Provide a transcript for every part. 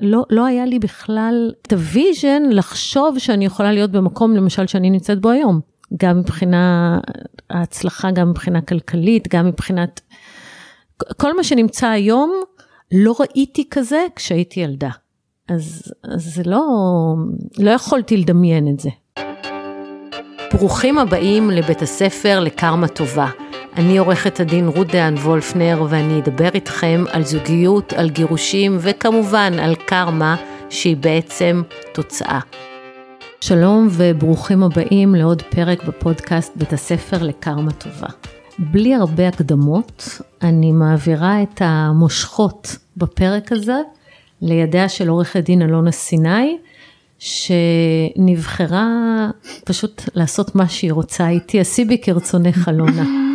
לא, לא היה לי בכלל את ה vision לחשוב שאני יכולה להיות במקום למשל שאני נמצאת בו היום. גם מבחינה ההצלחה, גם מבחינה כלכלית, גם מבחינת... כל מה שנמצא היום, לא ראיתי כזה כשהייתי ילדה. אז, אז זה לא, לא יכולתי לדמיין את זה. ברוכים הבאים לבית הספר לקרמה טובה. אני עורכת הדין רות דהן וולפנר ואני אדבר איתכם על זוגיות, על גירושים וכמובן על קרמה שהיא בעצם תוצאה. שלום וברוכים הבאים לעוד פרק בפודקאסט בית הספר לקרמה טובה. בלי הרבה הקדמות, אני מעבירה את המושכות בפרק הזה לידיה של עורכת דין אלונה סיני, שנבחרה פשוט לעשות מה שהיא רוצה איתי, עשי בי כרצונך אלונה.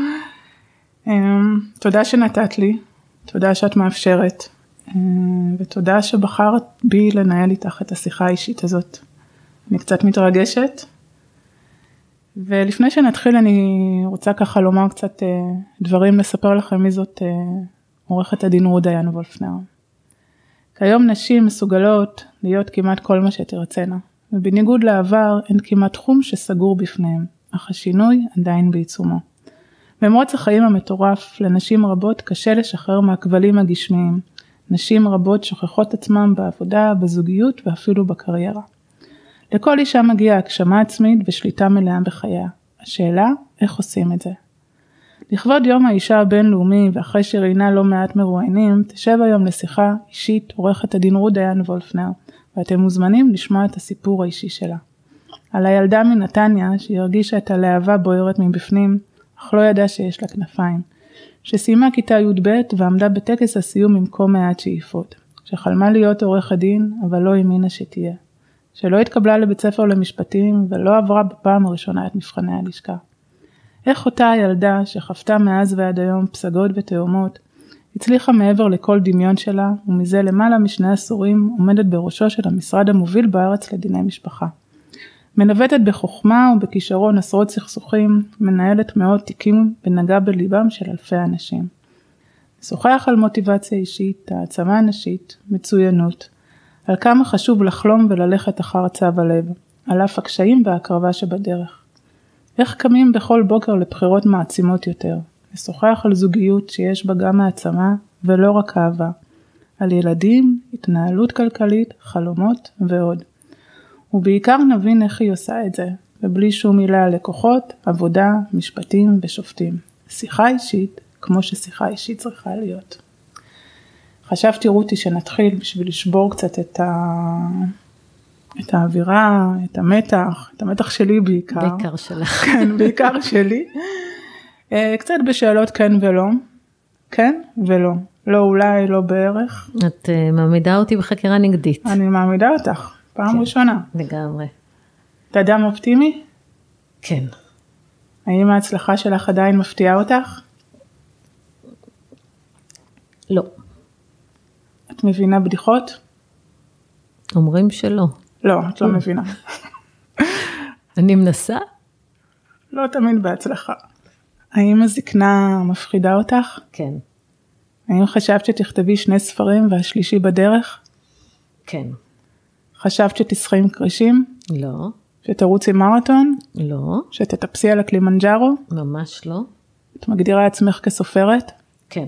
אמ, תודה שנתת לי, תודה שאת מאפשרת, אמ, ותודה שבחרת בי לנהל איתך את השיחה האישית הזאת. אני קצת מתרגשת, ולפני שנתחיל אני רוצה ככה לומר קצת אה, דברים, לספר לכם מי זאת אה, עורכת הדין רות דיין וולפנר. כיום נשים מסוגלות להיות כמעט כל מה שתרצנה, ובניגוד לעבר אין כמעט תחום שסגור בפניהם, אך השינוי עדיין בעיצומו. במרוץ החיים המטורף, לנשים רבות קשה לשחרר מהכבלים הגשמיים. נשים רבות שוכחות עצמם בעבודה, בזוגיות ואפילו בקריירה. לכל אישה מגיעה הגשמה עצמית ושליטה מלאה בחייה. השאלה, איך עושים את זה? לכבוד יום האישה הבינלאומי ואחרי שראיינה לא מעט מרואיינים, תשב היום לשיחה אישית עורכת הדין רות דיין וולפנר, ואתם מוזמנים לשמוע את הסיפור האישי שלה. על הילדה מנתניה שהיא הרגישה את הלהבה בוערת מבפנים, אך לא ידעה שיש לה כנפיים. שסיימה כיתה י"ב ועמדה בטקס הסיום עם כה מעט שאיפות. שחלמה להיות עורך הדין, אבל לא האמינה שתהיה. שלא התקבלה לבית ספר למשפטים ולא עברה בפעם הראשונה את מבחני הלשכה. איך אותה הילדה שחוותה מאז ועד היום פסגות ותאומות, הצליחה מעבר לכל דמיון שלה, ומזה למעלה משני עשורים עומדת בראשו של המשרד המוביל בארץ לדיני משפחה. מנווטת בחוכמה ובכישרון עשרות סכסוכים, מנהלת מאות תיקים ונגעה בליבם של אלפי אנשים. שוחח על מוטיבציה אישית, העצמה נשית, מצוינות, על כמה חשוב לחלום וללכת אחר צו הלב, על אף הקשיים וההקרבה שבדרך. איך קמים בכל בוקר לבחירות מעצימות יותר, לשוחח על זוגיות שיש בה גם העצמה ולא רק אהבה, על ילדים, התנהלות כלכלית, חלומות ועוד. ובעיקר נבין איך היא עושה את זה, ובלי שום מילה על לקוחות, עבודה, משפטים ושופטים. שיחה אישית, כמו ששיחה אישית צריכה להיות. חשבתי רותי שנתחיל בשביל לשבור קצת את, ה... את האווירה, את המתח, את המתח שלי בעיקר. בעיקר שלך. כן, בעיקר שלי. אה, קצת בשאלות כן ולא. כן ולא. לא אולי, לא בערך. את uh, מעמידה אותי בחקירה נגדית. אני מעמידה אותך. פעם כן, ראשונה. לגמרי. אתה אדם אופטימי? כן. האם ההצלחה שלך עדיין מפתיעה אותך? לא. את מבינה בדיחות? אומרים שלא. לא, את לא מבינה. אני מנסה? לא תמיד בהצלחה. האם הזקנה מפחידה אותך? כן. האם חשבת שתכתבי שני ספרים והשלישי בדרך? כן. חשבת שתשחי עם קרישים? לא. שתרוצי מרתון? לא. שתטפסי על הקלימנג'ארו? ממש לא. את מגדירה עצמך כסופרת? כן.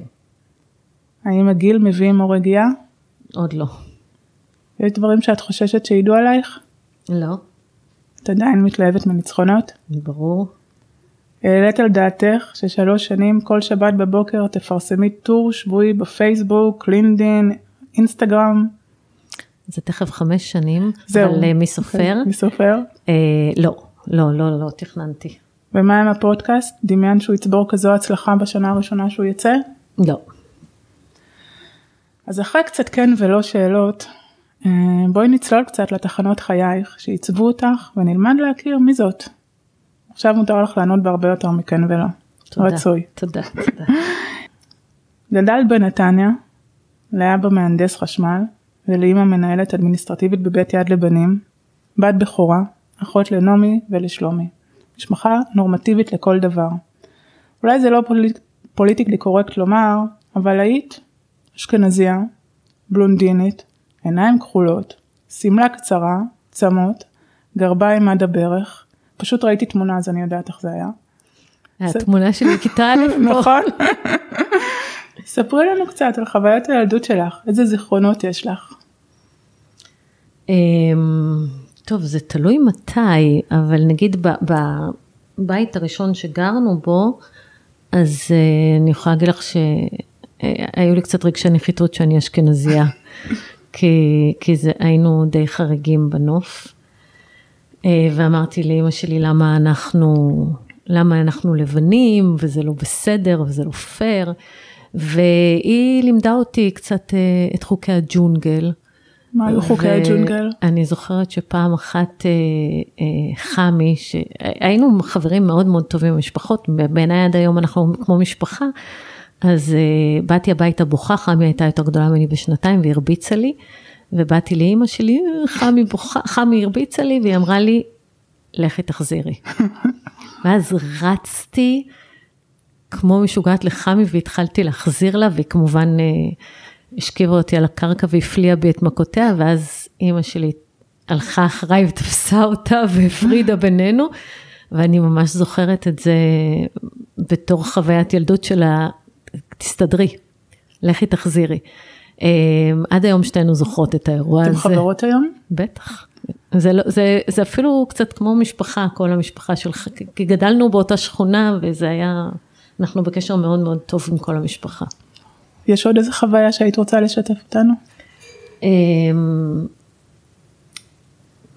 האם הגיל מביא עמו רגיעה? עוד לא. יש דברים שאת חוששת שידעו עלייך? לא. את עדיין מתלהבת מניצחונות? ברור. העלית על דעתך ששלוש שנים כל שבת בבוקר תפרסמי טור שבועי בפייסבוק, לינדין, אינסטגרם. זה תכף חמש שנים, זהו. אבל uh, מי סופר? מי סופר? אה, לא, לא, לא, לא תכננתי. ומה עם הפודקאסט? דמיין שהוא יצבור כזו הצלחה בשנה הראשונה שהוא יצא? לא. אז אחרי קצת כן ולא שאלות, אה, בואי נצלול קצת לתחנות חייך שעיצבו אותך ונלמד להכיר מי זאת. עכשיו מותר לך לענות בהרבה יותר מכן ולא. תודה. רצוי. תודה, תודה. גדלת בנתניה, לאבא מהנדס חשמל ולאימא מנהלת אדמיניסטרטיבית בבית יד לבנים, בת בכורה, אחות לנעמי ולשלומי. משפחה נורמטיבית לכל דבר. אולי זה לא פוליט... פוליטיקלי קורקט לומר, אבל היית אשכנזייה, בלונדינית, עיניים כחולות, שמלה קצרה, צמות, גרביים עד הברך, פשוט ראיתי תמונה אז אני יודעת איך זה היה. התמונה שלי בכיתה א' נכון. ספרי לנו קצת על חוויות הילדות שלך, איזה זיכרונות יש לך. אמ, טוב, זה תלוי מתי, אבל נגיד בבית הראשון שגרנו בו, אז אה, אני יכולה להגיד לך שהיו לי קצת רגשי נחיתות שאני אשכנזייה, כי, כי זה, היינו די חריגים בנוף. אה, ואמרתי לאימא שלי למה אנחנו, למה אנחנו לבנים וזה לא בסדר וזה לא פייר. והיא לימדה אותי קצת אה, את חוקי הג'ונגל. מה היו חוקי הג'ונגל? אני זוכרת שפעם אחת אה, אה, חמי, שהיינו חברים מאוד מאוד טובים במשפחות, בעיניי עד היום אנחנו כמו משפחה, אז באתי הביתה בוכה, חמי הייתה יותר גדולה ממני בשנתיים והיא הרביצה לי, ובאתי לאימא שלי, חמי בוכה, חמי הרביצה לי, והיא אמרה לי, לכי תחזירי. ואז רצתי כמו משוגעת לחמי והתחלתי להחזיר לה, והיא כמובן אה, השכיבה אותי על הקרקע והפליאה בי את מכותיה, ואז אימא שלי הלכה אחריי ותפסה אותה והפרידה בינינו, ואני ממש זוכרת את זה בתור חוויית ילדות שלה, תסתדרי, לכי תחזירי. אה, עד היום שתינו זוכרות את האירוע הזה. אתם חברות היום? בטח. זה, לא, זה, זה אפילו קצת כמו משפחה, כל המשפחה שלך, כי גדלנו באותה שכונה וזה היה, אנחנו בקשר מאוד מאוד טוב עם כל המשפחה. יש עוד איזה חוויה שהיית רוצה לשתף אותנו? אמ,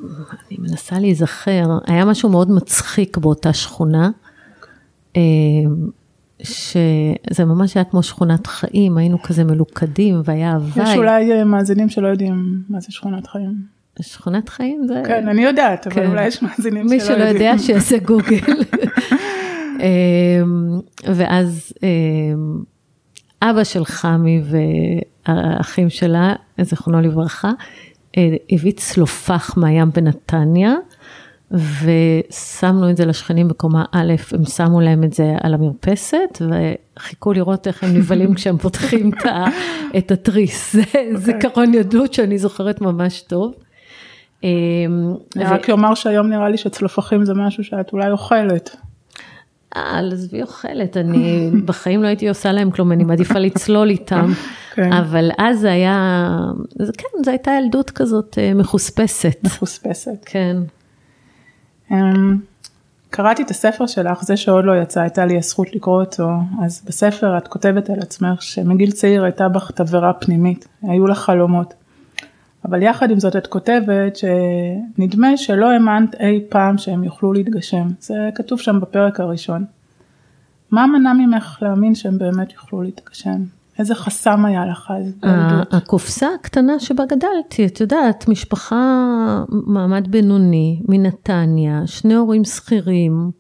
אני מנסה להיזכר, היה משהו מאוד מצחיק באותה שכונה, אמ, שזה ממש היה כמו שכונת חיים, היינו כזה מלוכדים והיה הוואי. יש אולי אה, מאזינים שלא יודעים מה זה שכונת חיים. שכונת חיים זה... כן, אני יודעת, אבל כן. אולי יש מאזינים שלא יודעים. מי שלא יודע שיעשה גוגל. אמ, ואז אבא של חמי והאחים שלה, זיכרונו לברכה, אה, הביא צלופח מהים בנתניה, ושמנו את זה לשכנים בקומה א', הם שמו להם את זה על המרפסת, וחיכו לראות איך הם נבהלים כשהם פותחים את התריס. זה אוקיי. זיכרון ילדות שאני זוכרת ממש טוב. אמ, אני רק אומר שהיום נראה לי שצלופחים זה משהו שאת אולי אוכלת. על עזבי אוכלת, אני בחיים לא הייתי עושה להם כלום, אני מעדיפה לצלול איתם, כן. אבל אז זה היה, זה כן, זו הייתה ילדות כזאת אה, מחוספסת. מחוספסת. כן. Um, קראתי את הספר שלך, זה שעוד לא יצא, הייתה לי הזכות לקרוא אותו, אז בספר את כותבת על עצמך שמגיל צעיר הייתה בך תבערה פנימית, היו לך חלומות. אבל יחד עם זאת את כותבת שנדמה שלא האמנת אי פעם שהם יוכלו להתגשם, זה כתוב שם בפרק הראשון. מה מנע ממך להאמין שהם באמת יוכלו להתגשם? איזה חסם היה לך אז בילדות? הקופסה הקטנה שבה גדלתי, את יודעת, משפחה מעמד בינוני מנתניה, שני הורים שכירים,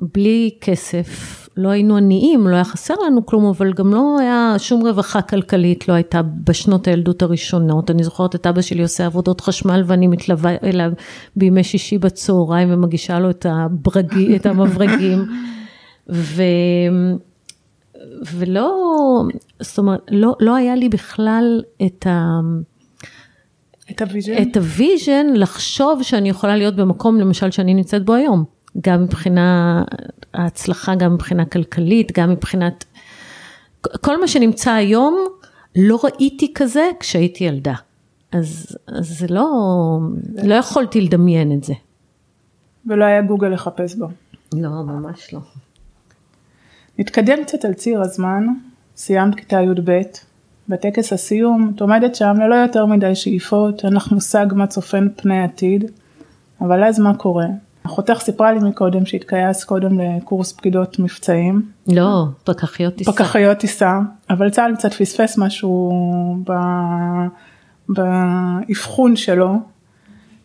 בלי כסף, לא היינו עניים, לא היה חסר לנו כלום, אבל גם לא היה שום רווחה כלכלית, לא הייתה בשנות הילדות הראשונות. אני זוכרת את אבא שלי עושה עבודות חשמל ואני מתלווה אליו בימי שישי בצהריים ומגישה לו את, הברגי, את המברגים. ו... ולא, זאת אומרת, לא, לא היה לי בכלל את ה... את ה vision? את ה vision לחשוב שאני יכולה להיות במקום, למשל, שאני נמצאת בו היום. גם מבחינה ההצלחה, גם מבחינה כלכלית, גם מבחינת... כל מה שנמצא היום, לא ראיתי כזה כשהייתי ילדה. אז, אז זה לא, לא יכולתי לדמיין את זה. ולא היה גוגל לחפש בו. לא, ממש לא. נתקדם קצת על ציר הזמן, סיימת כיתה י"ב, בטקס הסיום, את עומדת שם ללא יותר מדי שאיפות, אין לך מושג מה צופן פני עתיד, אבל אז מה קורה? אחותך סיפרה לי מקודם שהתגייס קודם לקורס פקידות מבצעים. לא, פקחיות טיסה. פקחיות טיסה, אבל צה"ל קצת פספס משהו ב... באבחון שלו,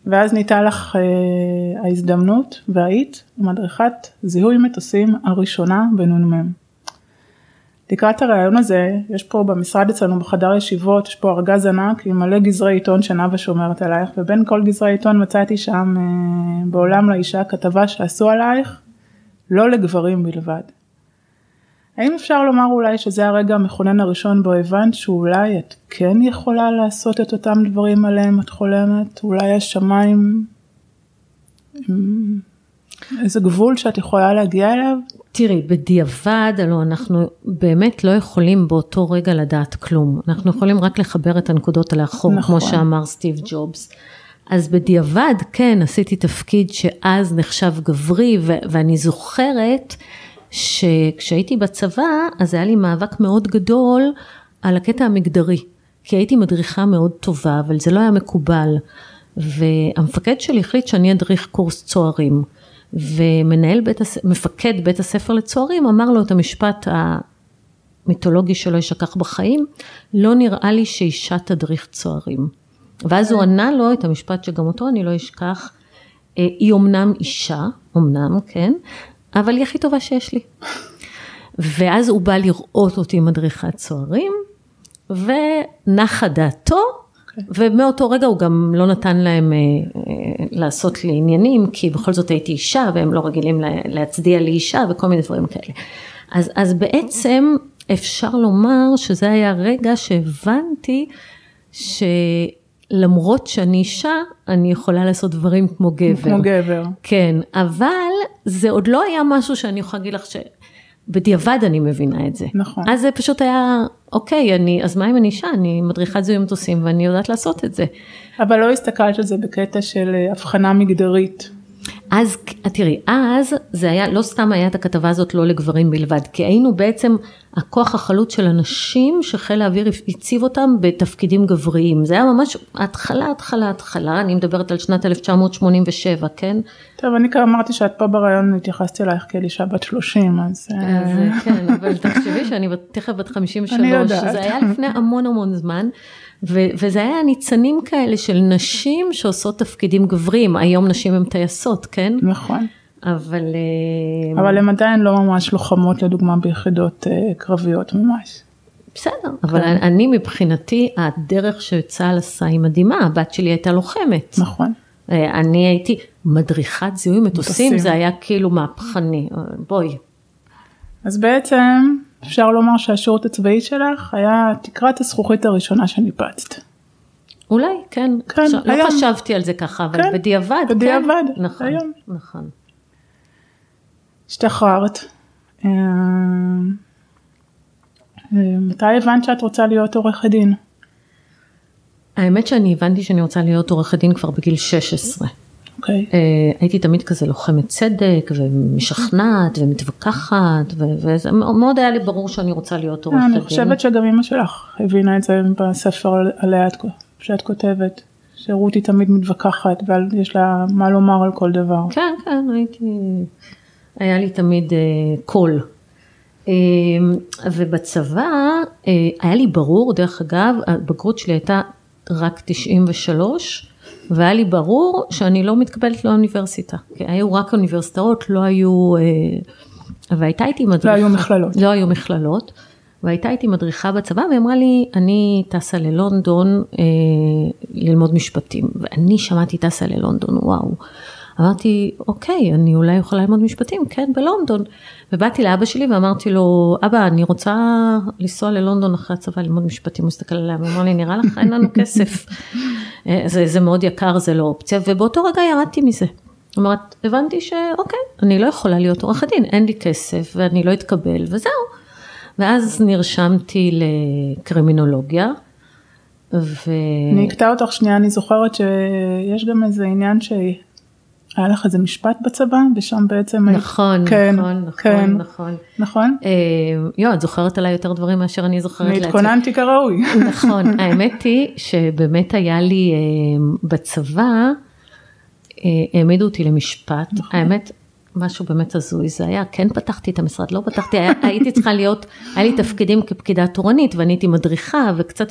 ואז ניתה לך אה, ההזדמנות והיית מדריכת זיהוי מטוסים הראשונה בנ"מ. לקראת הרעיון הזה, יש פה במשרד אצלנו בחדר ישיבות, יש פה ארגז ענק עם מלא גזרי עיתון שנאווה שומרת עלייך, ובין כל גזרי עיתון מצאתי שם אה, בעולם לאישה כתבה שעשו עלייך, לא לגברים בלבד. האם אפשר לומר אולי שזה הרגע המכונן הראשון בו הבנת שאולי את כן יכולה לעשות את אותם דברים עליהם את חולמת? אולי השמיים, איזה גבול שאת יכולה להגיע אליו? תראי, בדיעבד, הלוא אנחנו באמת לא יכולים באותו רגע לדעת כלום. אנחנו יכולים רק לחבר את הנקודות לאחור, נכון. כמו שאמר סטיב ג'ובס. אז בדיעבד, כן, עשיתי תפקיד שאז נחשב גברי, ו- ואני זוכרת שכשהייתי בצבא, אז היה לי מאבק מאוד גדול על הקטע המגדרי. כי הייתי מדריכה מאוד טובה, אבל זה לא היה מקובל. והמפקד שלי החליט שאני אדריך קורס צוערים. ומנהל בית, מפקד בית הספר לצוערים אמר לו את המשפט המיתולוגי שלא ישכח בחיים, לא נראה לי שאישה תדריך צוערים. ואז הוא ענה לו את המשפט שגם אותו אני לא אשכח, אה, היא אמנם אישה, אמנם, כן, אבל היא הכי טובה שיש לי. ואז הוא בא לראות אותי מדריכת צוערים, ונחה דעתו. ומאותו רגע הוא גם לא נתן להם אה, אה, לעשות לי עניינים, כי בכל זאת הייתי אישה, והם לא רגילים להצדיע לאישה, וכל מיני דברים כאלה. אז, אז בעצם אפשר לומר שזה היה רגע שהבנתי ש... למרות שאני אישה, אני יכולה לעשות דברים כמו גבר. כמו גבר. כן, אבל זה עוד לא היה משהו שאני יכולה להגיד לך שבדיעבד אני מבינה את זה. נכון. אז זה פשוט היה, אוקיי, אני, אז מה אם אני אישה? אני מדריכת זיהוי מטוסים ואני יודעת לעשות את זה. אבל לא הסתכלת על זה בקטע של אה, הבחנה מגדרית. אז תראי, אז זה היה, לא סתם היה את הכתבה הזאת לא לגברים בלבד, כי היינו בעצם הכוח החלוץ של הנשים שחיל האוויר הציב אותם בתפקידים גבריים. זה היה ממש התחלה, התחלה, התחלה, אני מדברת על שנת 1987, כן? טוב, אני כבר אמרתי שאת פה ברעיון התייחסתי אלייך כאל אישה בת 30, אז... אה, אז כן, אבל תחשבי שאני תכף בת 53, אני יודעת. זה היה לפני המון המון זמן. ו- וזה היה ניצנים כאלה של נשים שעושות תפקידים גבריים, היום נשים הן טייסות, כן? נכון. אבל... אה, אבל הן עדיין לא ממש לוחמות לדוגמה ביחידות אה, קרביות ממש. בסדר, כן. אבל אני מבחינתי הדרך שצה"ל עשה היא מדהימה, הבת שלי הייתה לוחמת. נכון. אה, אני הייתי מדריכת זיהוי מטוסים, מטוסים. זה היה כאילו מהפכני, בואי. אז בעצם אפשר לומר שהשירות הצבאי שלך היה תקרת הזכוכית הראשונה שניפצת. אולי, כן. כן, חש... לא היום. לא חשבתי על זה ככה, אבל כן, בדיעבד, בדיעבד, כן. נכון, היום. נכון. השתחררת. אה, מתי הבנת שאת רוצה להיות עורכת דין? האמת שאני הבנתי שאני רוצה להיות עורכת דין כבר בגיל 16. אוקיי. Okay. Uh, הייתי תמיד כזה לוחמת צדק ומשכנעת ומתווכחת וזה מאוד היה לי ברור שאני רוצה להיות עורכת דין. אני חושבת שגם אמא שלך הבינה את זה בספר עליה שאת כותבת. שרותי תמיד מתווכחת ויש לה מה לומר על כל דבר. כן, כן, הייתי, היה לי תמיד uh, קול. Uh, ובצבא uh, היה לי ברור, דרך אגב, הבגרות שלי הייתה רק 93, והיה לי ברור שאני לא מתקבלת לאוניברסיטה, כי היו רק אוניברסיטאות, לא היו, אה, והייתה איתי מדריכה, לא היו מכללות, לא היו מכללות, והייתה איתי מדריכה בצבא והיא אמרה לי, אני טסה ללונדון אה, ללמוד משפטים, ואני שמעתי טסה ללונדון, וואו. אמרתי, אוקיי, אני אולי יכולה ללמוד משפטים, כן, בלונדון. ובאתי לאבא שלי ואמרתי לו, אבא, אני רוצה לנסוע ללונדון אחרי הצבא ללמוד משפטים, הוא הסתכל עליה ואמר לי, נראה לך, אין לנו כסף. אה, זה, זה מאוד יקר, זה לא אופציה, ובאותו רגע ירדתי מזה. זאת אומרת, הבנתי שאוקיי, אני לא יכולה להיות עורכת דין, אין לי כסף ואני לא אתקבל וזהו. ואז נרשמתי לקרימינולוגיה. ו... אני אקטע אותך שנייה, אני זוכרת שיש גם איזה עניין ש... היה לך איזה משפט בצבא? ושם בעצם נכון כן, נכון נכון כן, נכון. נכון? אה, יו את זוכרת עליי יותר דברים מאשר אני זוכרת לעצמי. התכוננתי כראוי. נכון האמת היא שבאמת היה לי אה, בצבא אה, העמידו אותי למשפט. נכון. האמת משהו באמת הזוי זה היה כן פתחתי את המשרד לא פתחתי הייתי צריכה להיות היה לי תפקידים כפקידה תורנית ואני הייתי מדריכה וקצת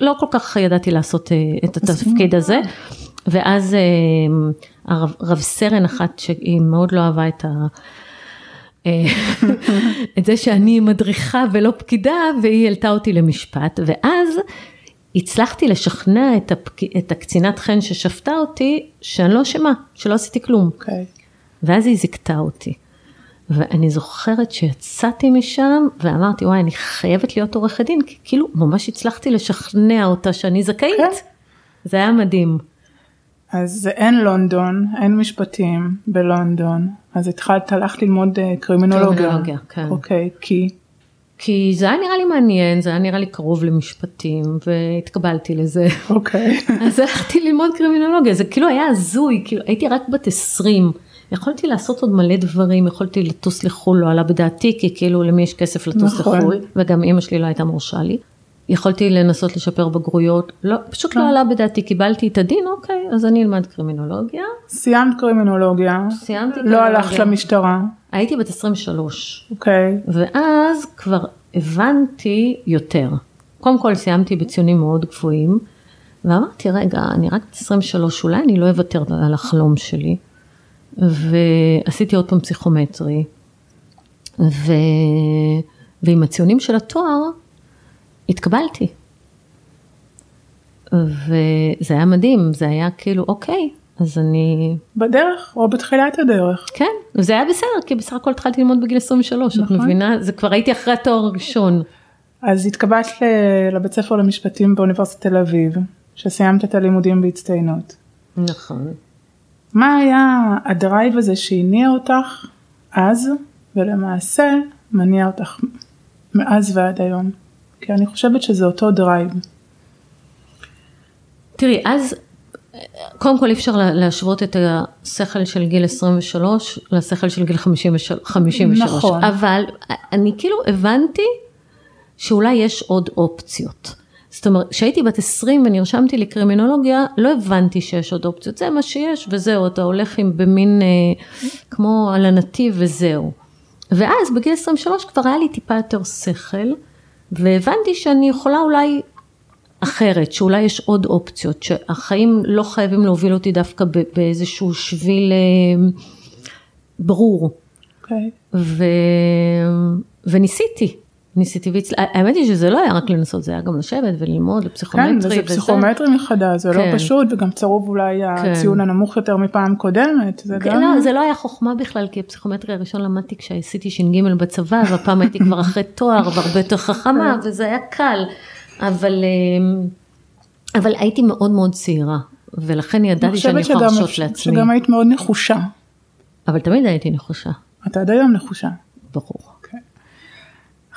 לא כל כך ידעתי לעשות את התפקיד הזה. ואז הרב, רב סרן אחת שהיא מאוד לא אהבה את ה... אה, את זה שאני מדריכה ולא פקידה והיא העלתה אותי למשפט ואז הצלחתי לשכנע את, הפק... את הקצינת חן ששפטה אותי שאני לא אשמה, שלא עשיתי כלום. Okay. אוקיי. ואז היא זיכתה אותי. ואני זוכרת שיצאתי משם ואמרתי, וואי, אני חייבת להיות עורכת דין, כי כאילו ממש הצלחתי לשכנע אותה שאני זכאית. כן. זה היה מדהים. אז אין לונדון, אין משפטים בלונדון, אז התחלת, הלכת ללמוד אה, קרימינולוגיה. קרימינולוגיה, כן. אוקיי, כי? כי זה היה נראה לי מעניין, זה היה נראה לי קרוב למשפטים, והתקבלתי לזה. אוקיי. אז הלכתי ללמוד קרימינולוגיה, זה כאילו היה הזוי, כאילו הייתי רק בת 20. יכולתי לעשות עוד מלא דברים, יכולתי לטוס לחו"ל, לא עלה בדעתי, כי כאילו למי יש כסף לטוס נכון. לחו"ל, וגם אימא שלי לא הייתה מורשה לי. יכולתי לנסות לשפר בגרויות, לא, פשוט לא כן. עלה בדעתי, קיבלתי את הדין, אוקיי, אז אני אלמד קרימינולוגיה. סיימת קרימינולוגיה. סיימתי קרימינולוגיה. לא הלכת למשטרה. הייתי בת 23. אוקיי. ואז כבר הבנתי יותר. קודם כל סיימתי בציונים מאוד גבוהים, ואמרתי, רגע, אני רק בת 23, אולי אני לא אוותר על החלום שלי. ועשיתי עוד פעם פסיכומטרי, ו... ועם הציונים של התואר התקבלתי. וזה היה מדהים, זה היה כאילו, אוקיי, אז אני... בדרך, או בתחילת הדרך. כן, וזה היה בסדר, כי בסך הכל התחלתי ללמוד בגיל 23, נכון. את מבינה? זה כבר הייתי אחרי התואר הראשון. אז התקבלת לבית ספר למשפטים באוניברסיטת תל אביב, שסיימת את הלימודים בהצטיינות. נכון. מה היה ה drive הזה שהניע אותך אז, ולמעשה מניע אותך מאז ועד היום? כי אני חושבת שזה אותו drive. תראי, אז קודם כל אי אפשר להשוות את השכל של גיל 23 לשכל של גיל 53. נכון. אבל אני כאילו הבנתי שאולי יש עוד אופציות. זאת אומרת, כשהייתי בת 20 ונרשמתי לקרימינולוגיה, לא הבנתי שיש עוד אופציות, זה מה שיש וזהו, אתה הולך עם במין אה, כמו על הנתיב וזהו. ואז בגיל 23 כבר היה לי טיפה יותר שכל, והבנתי שאני יכולה אולי אחרת, שאולי יש עוד אופציות, שהחיים לא חייבים להוביל אותי דווקא באיזשהו שביל אה, ברור. Okay. אוקיי. ו... וניסיתי, ניסיתי והצלחתי, האמת היא שזה לא היה רק לנסות, זה היה גם לשבת וללמוד לפסיכומטרי. כן, וזה פסיכומטרי מחדש, זה לא כן. לא פשוט, וגם צרוב אולי כן. הציון הנמוך יותר מפעם קודמת, זה כן, גם... לא, זה לא היה חוכמה בכלל, כי הפסיכומטרי הראשון למדתי כשעשיתי ש"ג בצבא, והפעם הייתי כבר אחרי תואר והרבה יותר חכמה, כן. וזה היה קל, אבל, אמ, אבל הייתי מאוד מאוד צעירה, ולכן ידעתי שאני יכולה להרשות לעצמי. שגם היית מאוד נחושה. אבל תמיד הייתי נחושה. את עד היום נחושה. ברור.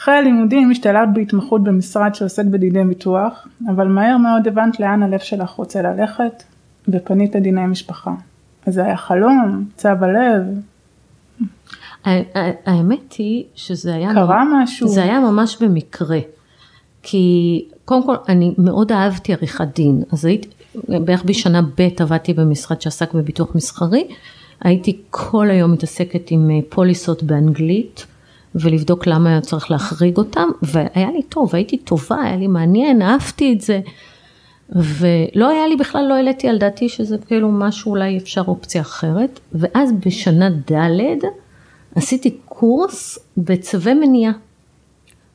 אחרי הלימודים השתלבת בהתמחות במשרד שעוסק בדיני ביטוח, אבל מהר מאוד הבנת לאן הלב שלך רוצה ללכת, ופנית לדיני משפחה. אז זה היה חלום, צו הלב. האמת היא שזה היה... קרה משהו? זה היה ממש במקרה. כי קודם כל אני מאוד אהבתי עריכת דין, אז הייתי, בערך בשנה ב' עבדתי במשרד שעסק בביטוח מסחרי, הייתי כל היום מתעסקת עם אה, פוליסות באנגלית. ולבדוק למה היה צריך להחריג אותם, והיה לי טוב, הייתי טובה, היה לי מעניין, אהבתי את זה, ולא היה לי בכלל, לא העליתי על דעתי שזה כאילו משהו, אולי אפשר אופציה אחרת, ואז בשנה ד' עשיתי קורס בצווי מניעה,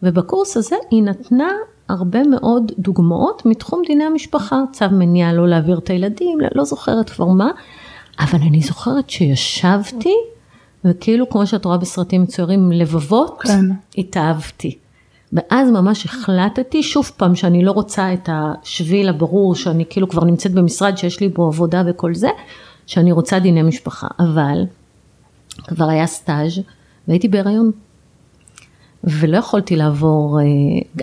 ובקורס הזה היא נתנה הרבה מאוד דוגמאות מתחום דיני המשפחה, צו מניעה לא להעביר את הילדים, לא זוכרת כבר מה, אבל אני זוכרת שישבתי, וכאילו כמו שאת רואה בסרטים מצוירים לבבות, כן. התאהבתי. ואז ממש החלטתי שוב פעם שאני לא רוצה את השביל הברור שאני כאילו כבר נמצאת במשרד שיש לי בו עבודה וכל זה, שאני רוצה דיני משפחה, אבל כבר היה סטאז' והייתי בהיריון. ולא יכולתי לעבור, אה,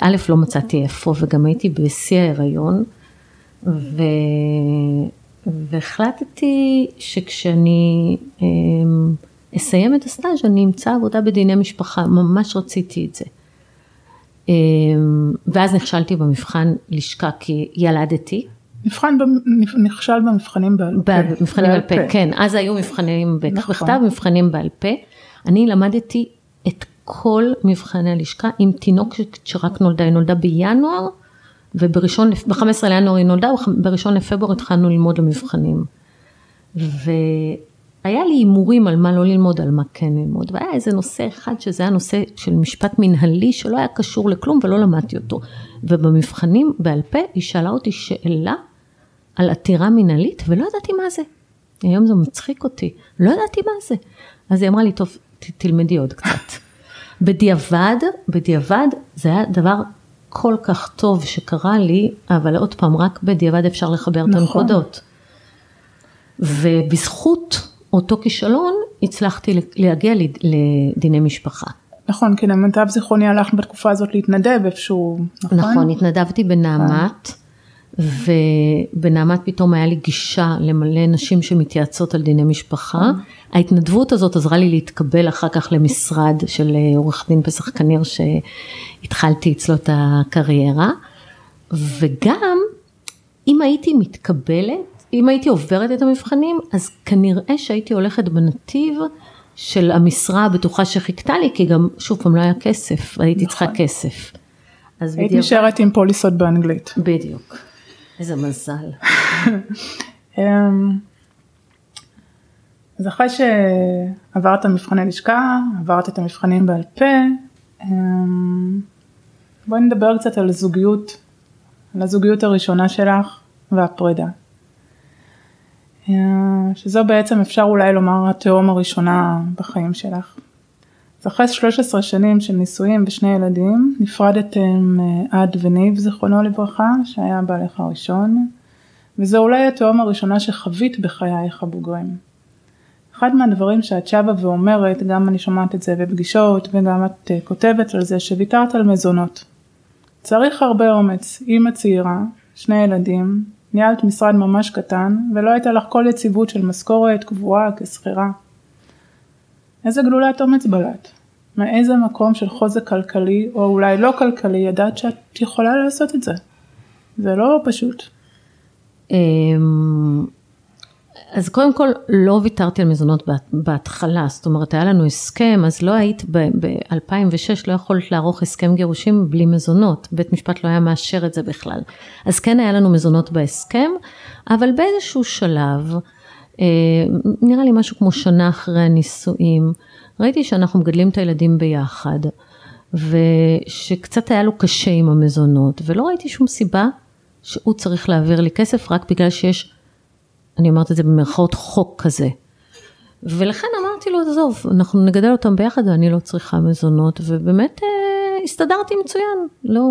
א', לא מצאתי איפה, וגם הייתי בשיא ההיריון, ו... והחלטתי שכשאני אה, אסיים את הסטאז' אני אמצא עבודה בדיני משפחה, ממש רציתי את זה. אמ, ואז נכשלתי במבחן לשכה כי ילדתי. מבחן, נכשל במבחנים בעל פה. במבחנים בעל פה, כן, אז היו מבחנים בטח נכון. בכתב, מבחנים בעל פה. אני למדתי את כל מבחני הלשכה עם תינוק שרק נולדה, היא נולדה בינואר, ובראשון, ב-15 לינואר היא נולדה, ובראשון לפברואר התחלנו ללמוד למבחנים. ו... היה לי הימורים על מה לא ללמוד, על מה כן ללמוד, והיה איזה נושא אחד שזה היה נושא של משפט מנהלי שלא היה קשור לכלום ולא למדתי אותו. ובמבחנים בעל פה היא שאלה אותי שאלה על עתירה מנהלית ולא ידעתי מה זה. היום זה מצחיק אותי, לא ידעתי מה זה. אז היא אמרה לי, טוב, ת, תלמדי עוד קצת. בדיעבד, בדיעבד זה היה דבר כל כך טוב שקרה לי, אבל עוד פעם, רק בדיעבד אפשר לחבר נכון. את הנקודות. ובזכות אותו כישלון הצלחתי להגיע לדיני משפחה. נכון, כי למיטב זיכרוני הלכת בתקופה הזאת להתנדב איפשהו, נכון? נכון, התנדבתי בנעמת. ובנעמת פתאום היה לי גישה למלא נשים שמתייעצות על דיני משפחה. ההתנדבות הזאת עזרה לי להתקבל אחר כך למשרד של אה, עורך דין פסח כניר שהתחלתי אצלו את הקריירה. וגם אם הייתי מתקבלת, אם הייתי עוברת את המבחנים, אז כנראה שהייתי הולכת בנתיב של המשרה הבטוחה שחיכתה לי, כי גם, שוב פעם, לא היה כסף, הייתי צריכה נכון. כסף. היית נשארת עם פוליסות באנגלית. בדיוק. איזה מזל. אמ, אז אחרי שעברת מבחני לשכה, עברת את המבחנים בעל פה, אמ, בואי נדבר קצת על זוגיות, על הזוגיות הראשונה שלך והפרידה. אמ, שזו בעצם אפשר אולי לומר התהום הראשונה בחיים שלך. אז אחרי 13 שנים של נישואים ושני ילדים, נפרדתם אה, עד וניב זיכרונו לברכה, שהיה בעלך הראשון, וזו אולי התהום הראשונה שחווית בחייך הבוגרים. אחד מהדברים שאת שבה ואומרת, גם אני שומעת את זה בפגישות וגם את אה, כותבת על זה, שוויתרת על מזונות. צריך הרבה אומץ, אימא צעירה, שני ילדים, ניהלת משרד ממש קטן ולא הייתה לך כל יציבות של משכורת קבועה כשכירה. איזה גלולת אומץ בלט? מאיזה מקום של חוזק כלכלי, או אולי לא כלכלי, ידעת שאת יכולה לעשות את זה? זה לא פשוט. אז קודם כל לא ויתרתי על מזונות בהתחלה, זאת אומרת היה לנו הסכם, אז לא היית ב-2006, לא יכולת לערוך הסכם גירושים בלי מזונות, בית משפט לא היה מאשר את זה בכלל. אז כן היה לנו מזונות בהסכם, אבל באיזשהו שלב, אה, נראה לי משהו כמו שנה אחרי הנישואים, ראיתי שאנחנו מגדלים את הילדים ביחד, ושקצת היה לו קשה עם המזונות, ולא ראיתי שום סיבה שהוא צריך להעביר לי כסף רק בגלל שיש, אני אומרת את זה במרכאות חוק כזה. ולכן אמרתי לו, עזוב, אנחנו נגדל אותם ביחד ואני לא צריכה מזונות, ובאמת אה, הסתדרתי מצוין, לא...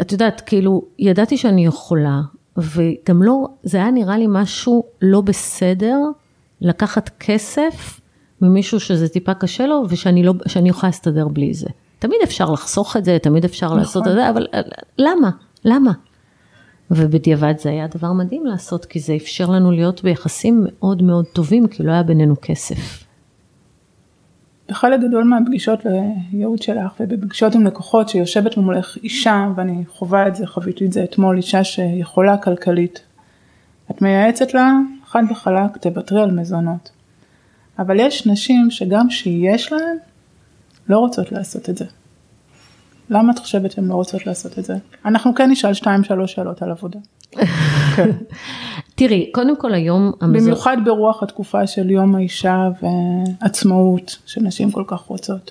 את יודעת, כאילו, ידעתי שאני יכולה, וגם לא, זה היה נראה לי משהו לא בסדר לקחת כסף ממישהו שזה טיפה קשה לו ושאני לא, שאני יכולה להסתדר בלי זה. תמיד אפשר לחסוך את זה, תמיד אפשר נכון. לעשות את זה, אבל אה, למה? למה? ובדיעבד זה היה דבר מדהים לעשות, כי זה אפשר לנו להיות ביחסים מאוד מאוד טובים, כי לא היה בינינו כסף. בחלק גדול מהפגישות לייעוד שלך ובפגישות עם לקוחות שיושבת מולך אישה ואני חווה את זה, חוויתי את זה אתמול, אישה שיכולה כלכלית. את מייעצת לה חד וחלק תוותרי על מזונות. אבל יש נשים שגם שיש להן לא רוצות לעשות את זה. למה את חושבת שהן לא רוצות לעשות את זה? אנחנו כן נשאל שתיים שלוש שאלות על עבודה. כן. תראי, קודם כל היום... במיוחד ברוח התקופה של יום האישה ועצמאות שנשים כל כך רוצות.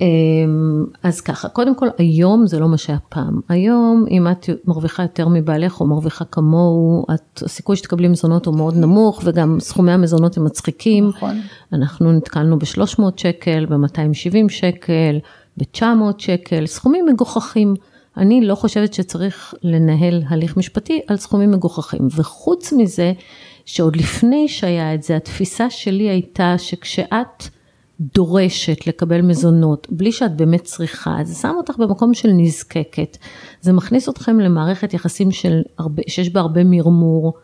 אמ, אז ככה, קודם כל היום זה לא מה שהיה פעם. היום אם את מרוויחה יותר מבעלך או מרוויחה כמוהו, את, הסיכוי שתקבלי מזונות הוא מאוד נמוך וגם סכומי המזונות הם מצחיקים. נכון. אנחנו נתקלנו ב-300 שקל, ב-270 שקל, ב-900 שקל, סכומים מגוחכים. אני לא חושבת שצריך לנהל הליך משפטי על סכומים מגוחכים. וחוץ מזה, שעוד לפני שהיה את זה, התפיסה שלי הייתה שכשאת דורשת לקבל מזונות בלי שאת באמת צריכה, זה שם אותך במקום של נזקקת. זה מכניס אתכם למערכת יחסים של הרבה, שיש בה הרבה מרמור,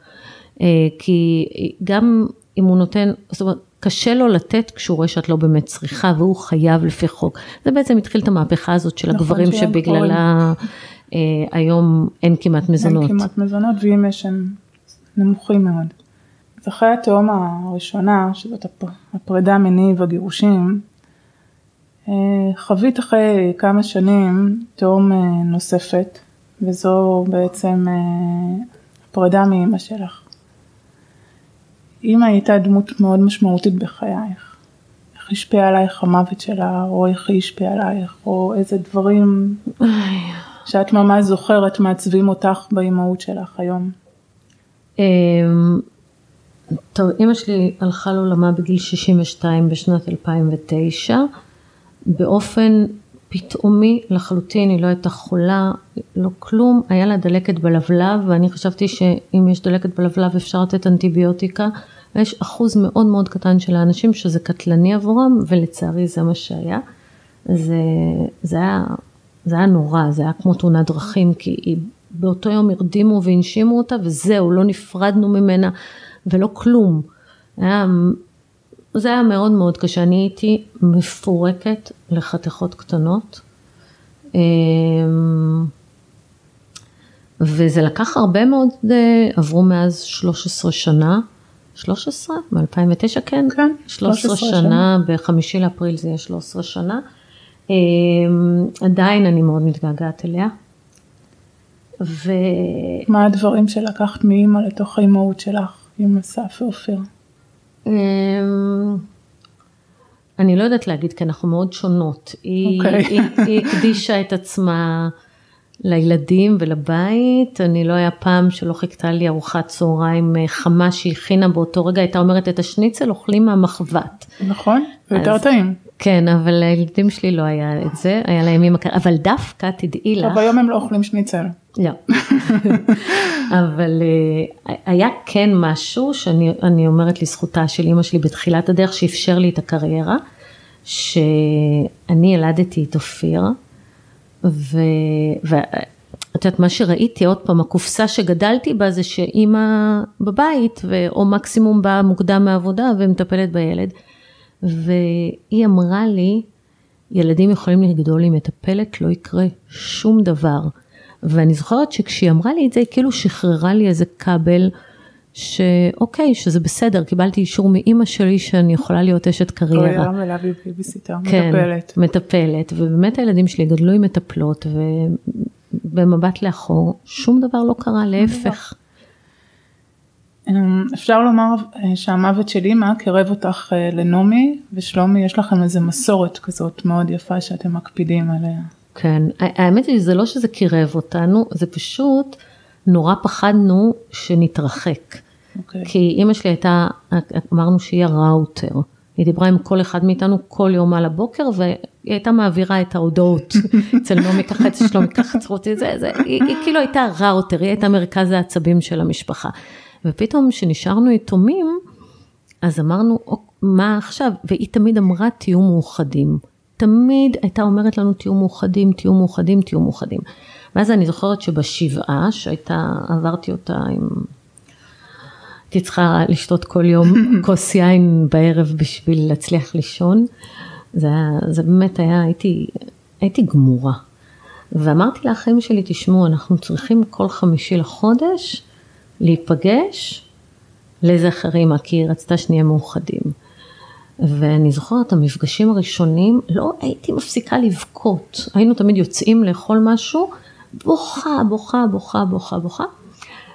אה, כי גם אם הוא נותן, זאת אומרת, קשה לו לתת כשהוא רואה שאת לא באמת צריכה והוא חייב לפי חוק. זה בעצם התחיל את המהפכה הזאת של נכון, הגברים שבגללה אה, היום אין כמעט מזונות. אין כמעט מזונות ואם יש הם נמוכים מאוד. אז אחרי התהום הראשונה, שזאת הפרידה מניב הגירושים, אה, חווית אחרי כמה שנים תהום אה, נוספת, וזו בעצם אה, הפרידה מאימא שלך. אימא הייתה דמות מאוד משמעותית בחייך. איך השפיע עלייך המוות שלה, או איך היא השפיעה עלייך, או איזה דברים שאת ממש זוכרת מעצבים אותך באימהות שלך היום. אמ, טוב, אימא שלי הלכה לעולמה בגיל 62 בשנת 2009, באופן פתאומי לחלוטין, היא לא הייתה חולה, לא כלום, היה לה דלקת בלבלב, ואני חשבתי שאם יש דלקת בלבלב אפשר לתת אנטיביוטיקה, ויש אחוז מאוד מאוד קטן של האנשים שזה קטלני עבורם, ולצערי זה מה שהיה. זה, זה, היה, זה היה נורא, זה היה כמו תאונת דרכים, כי היא, באותו יום הרדימו והנשימו אותה, וזהו, לא נפרדנו ממנה, ולא כלום. היה זה היה מאוד מאוד קשה, אני הייתי מפורקת לחתיכות קטנות. אמ, וזה לקח הרבה מאוד, אה, עברו מאז 13 שנה, 13? מ-2009 כן? כן, 13 שנה, שנה, בחמישי לאפריל זה יהיה 13 שנה. אמ, עדיין אני מאוד מתגעגעת אליה. ו... מה הדברים שלקחת מאימא לתוך האימהות שלך עם אסף ואופיר? אמ, אני לא יודעת להגיד, כי אנחנו מאוד שונות. היא, okay. אוקיי. היא, היא הקדישה את עצמה לילדים ולבית, אני לא היה פעם שלא חיכתה לי ארוחת צהריים אה, חמה שהיא הכינה באותו רגע, הייתה אומרת את השניצל אוכלים מהמחבת. נכון, יותר טעים. כן, אבל לילדים שלי לא היה את זה, היה להם אימא כזאת, אבל דווקא תדעי לך. אבל היום הם לא אוכלים שניצל. לא. אבל אה, היה כן משהו שאני אומרת לזכותה של אימא שלי בתחילת הדרך שאפשר לי את הקריירה, שאני ילדתי את אופיר, ואת יודעת מה שראיתי עוד פעם הקופסה שגדלתי בה זה שאימא בבית או מקסימום באה מוקדם מעבודה ומטפלת בילד. והיא אמרה לי, ילדים יכולים לגדול עם מטפלת, לא יקרה שום דבר. ואני זוכרת שכשהיא אמרה לי את זה, היא כאילו שחררה לי איזה כבל, שאוקיי, שזה בסדר, קיבלתי אישור מאימא שלי שאני יכולה להיות אשת קריירה. קריירה מלאה בביביסיטר, כן, מטפלת. מטפלת, ובאמת הילדים שלי גדלו עם מטפלות, ובמבט לאחור, שום דבר לא קרה, להפך. אמ, אפשר לומר אה, שהמוות של אימא קירב אותך אה, לנעמי ושלומי יש לכם איזה מסורת כזאת מאוד יפה שאתם מקפידים עליה. כן, האמת היא שזה לא שזה קירב אותנו, זה פשוט נורא פחדנו שנתרחק. Okay. אוקיי. כי אימא שלי הייתה, אמרנו שהיא הראוטר. היא דיברה עם כל אחד מאיתנו כל יום על הבוקר והיא הייתה מעבירה את ההודעות אצל נעמי ככה אצל שלומי ככה צרותי זה זה היא, היא כאילו הייתה ראוטר היא הייתה מרכז העצבים של המשפחה ופתאום כשנשארנו יתומים, אז אמרנו, מה עכשיו? והיא תמיד אמרה, תהיו מאוחדים. תמיד הייתה אומרת לנו, תהיו מאוחדים, תהיו מאוחדים, תהיו מאוחדים. ואז אני זוכרת שבשבעה, שהייתה, עברתי אותה עם... הייתי צריכה לשתות כל יום כוס יין בערב בשביל להצליח לישון. זה, היה, זה באמת היה, הייתי, הייתי גמורה. ואמרתי לאחים שלי, תשמעו, אנחנו צריכים כל חמישי לחודש להיפגש לזכר אימא, כי היא רצתה שנהיה מאוחדים. ואני זוכרת, המפגשים הראשונים, לא הייתי מפסיקה לבכות. היינו תמיד יוצאים לאכול משהו, בוכה, בוכה, בוכה, בוכה, בוכה.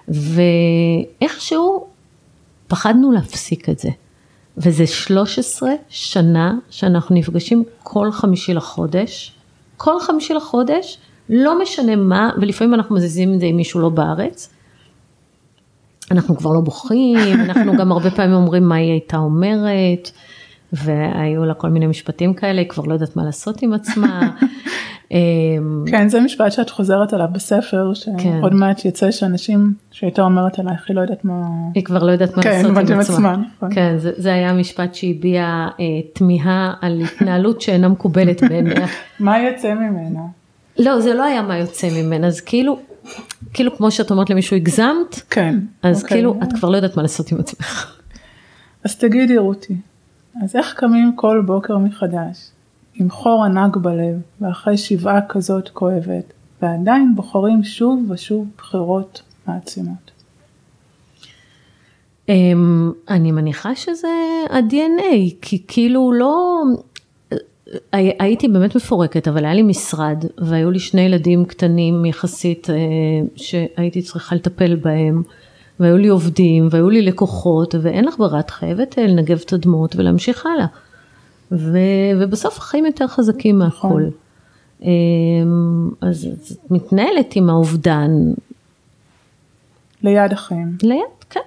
ואיכשהו פחדנו להפסיק את זה. וזה 13 שנה שאנחנו נפגשים כל חמישי לחודש. כל חמישי לחודש, לא משנה מה, ולפעמים אנחנו מזיזים את זה עם מישהו לא בארץ. אנחנו כבר לא בוכים, אנחנו גם הרבה פעמים אומרים מה היא הייתה אומרת, והיו לה כל מיני משפטים כאלה, היא כבר לא יודעת מה לעשות עם עצמה. אמ, כן, זה משפט שאת חוזרת עליו בספר, כן. שעוד מעט יצא שאנשים שהייתה אומרת עלייך, היא לא יודעת מה... היא כבר לא יודעת מה כן, לעשות עם עצמה. נכון. כן, זה, זה היה משפט שהביע אה, תמיהה על התנהלות שאינה מקובלת בעיניה. מה יוצא ממנה? לא, זה לא היה מה יוצא ממנה, אז כאילו כאילו כמו שאת אומרת למישהו הגזמת, כן, אז אוקיי. כאילו את כבר לא יודעת מה לעשות עם עצמך. אז תגידי רותי, אז איך קמים כל בוקר מחדש, עם חור ענק בלב, ואחרי שבעה כזאת כואבת, ועדיין בוחרים שוב ושוב בחירות מעצימות? אמ, אני מניחה שזה ה-DNA, כי כאילו לא, הייתי באמת מפורקת, אבל היה לי משרד, והיו לי שני ילדים קטנים יחסית, אה, שהייתי צריכה לטפל בהם, והיו לי עובדים, והיו לי לקוחות, ואין לך ברירה, את חייבת אה, לנגב את הדמות ולהמשיך הלאה. ו, ובסוף החיים יותר חזקים מהכל. אמ, אז את מתנהלת עם האובדן. ליד החיים. ליד, כן.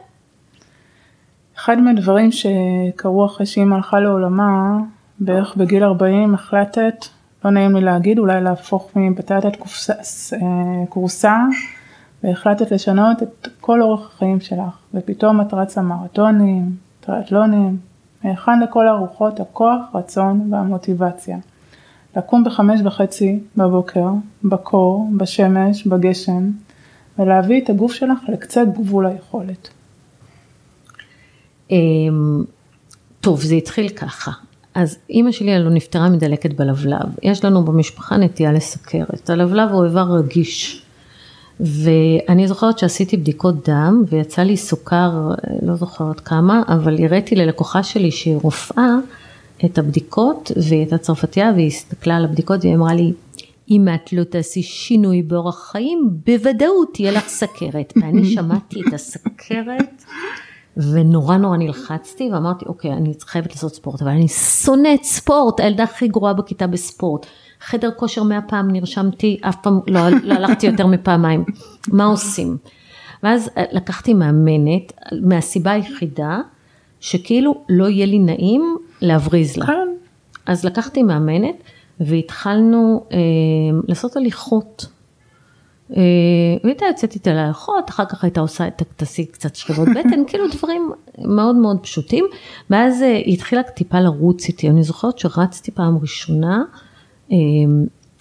אחד מהדברים שקרו אחרי שאימא הלכה לעולמה, בערך בגיל 40 החלטת, לא נעים לי להגיד, אולי להפוך מבטטת כורסה, והחלטת לשנות את כל אורח החיים שלך, ופתאום את רצה מרתונים, טריאטלונים, מהיכן לכל הרוחות הכוח, רצון והמוטיבציה. לקום בחמש וחצי בבוקר, בקור, בשמש, בגשם, ולהביא את הגוף שלך לקצה גבול היכולת. אמ, טוב, זה התחיל ככה. אז אימא שלי הלוא נפטרה מדלקת בלבלב. יש לנו במשפחה נטייה לסכרת. הלבלב הוא איבר רגיש. ואני זוכרת שעשיתי בדיקות דם ויצא לי סוכר, לא זוכרת כמה, אבל הראיתי ללקוחה שלי שהיא רופאה את הבדיקות והיא הייתה צרפתייה והיא הסתכלה על הבדיקות והיא אמרה לי, אם את לא תעשי שינוי באורח חיים, בוודאות תהיה לך סכרת. ואני שמעתי את הסכרת ונורא נורא נלחצתי ואמרתי, אוקיי, אני חייבת לעשות ספורט, אבל אני שונאת ספורט, הילדה הכי גרועה בכיתה בספורט. חדר כושר מאה פעם נרשמתי, אף פעם לא, לא הלכתי יותר מפעמיים. מה עושים? ואז אה, לקחתי מאמנת, מהסיבה היחידה, שכאילו לא יהיה לי נעים להבריז לה. כן. אז לקחתי מאמנת והתחלנו אה, לעשות הליכות. אה, והייתה יוצאת איתה להליכות, אחר כך הייתה עושה, תעשי קצת שכבות בטן, כאילו דברים מאוד מאוד פשוטים. ואז אה, היא התחילה טיפה לרוץ איתי, אני זוכרת שרצתי פעם ראשונה. אה,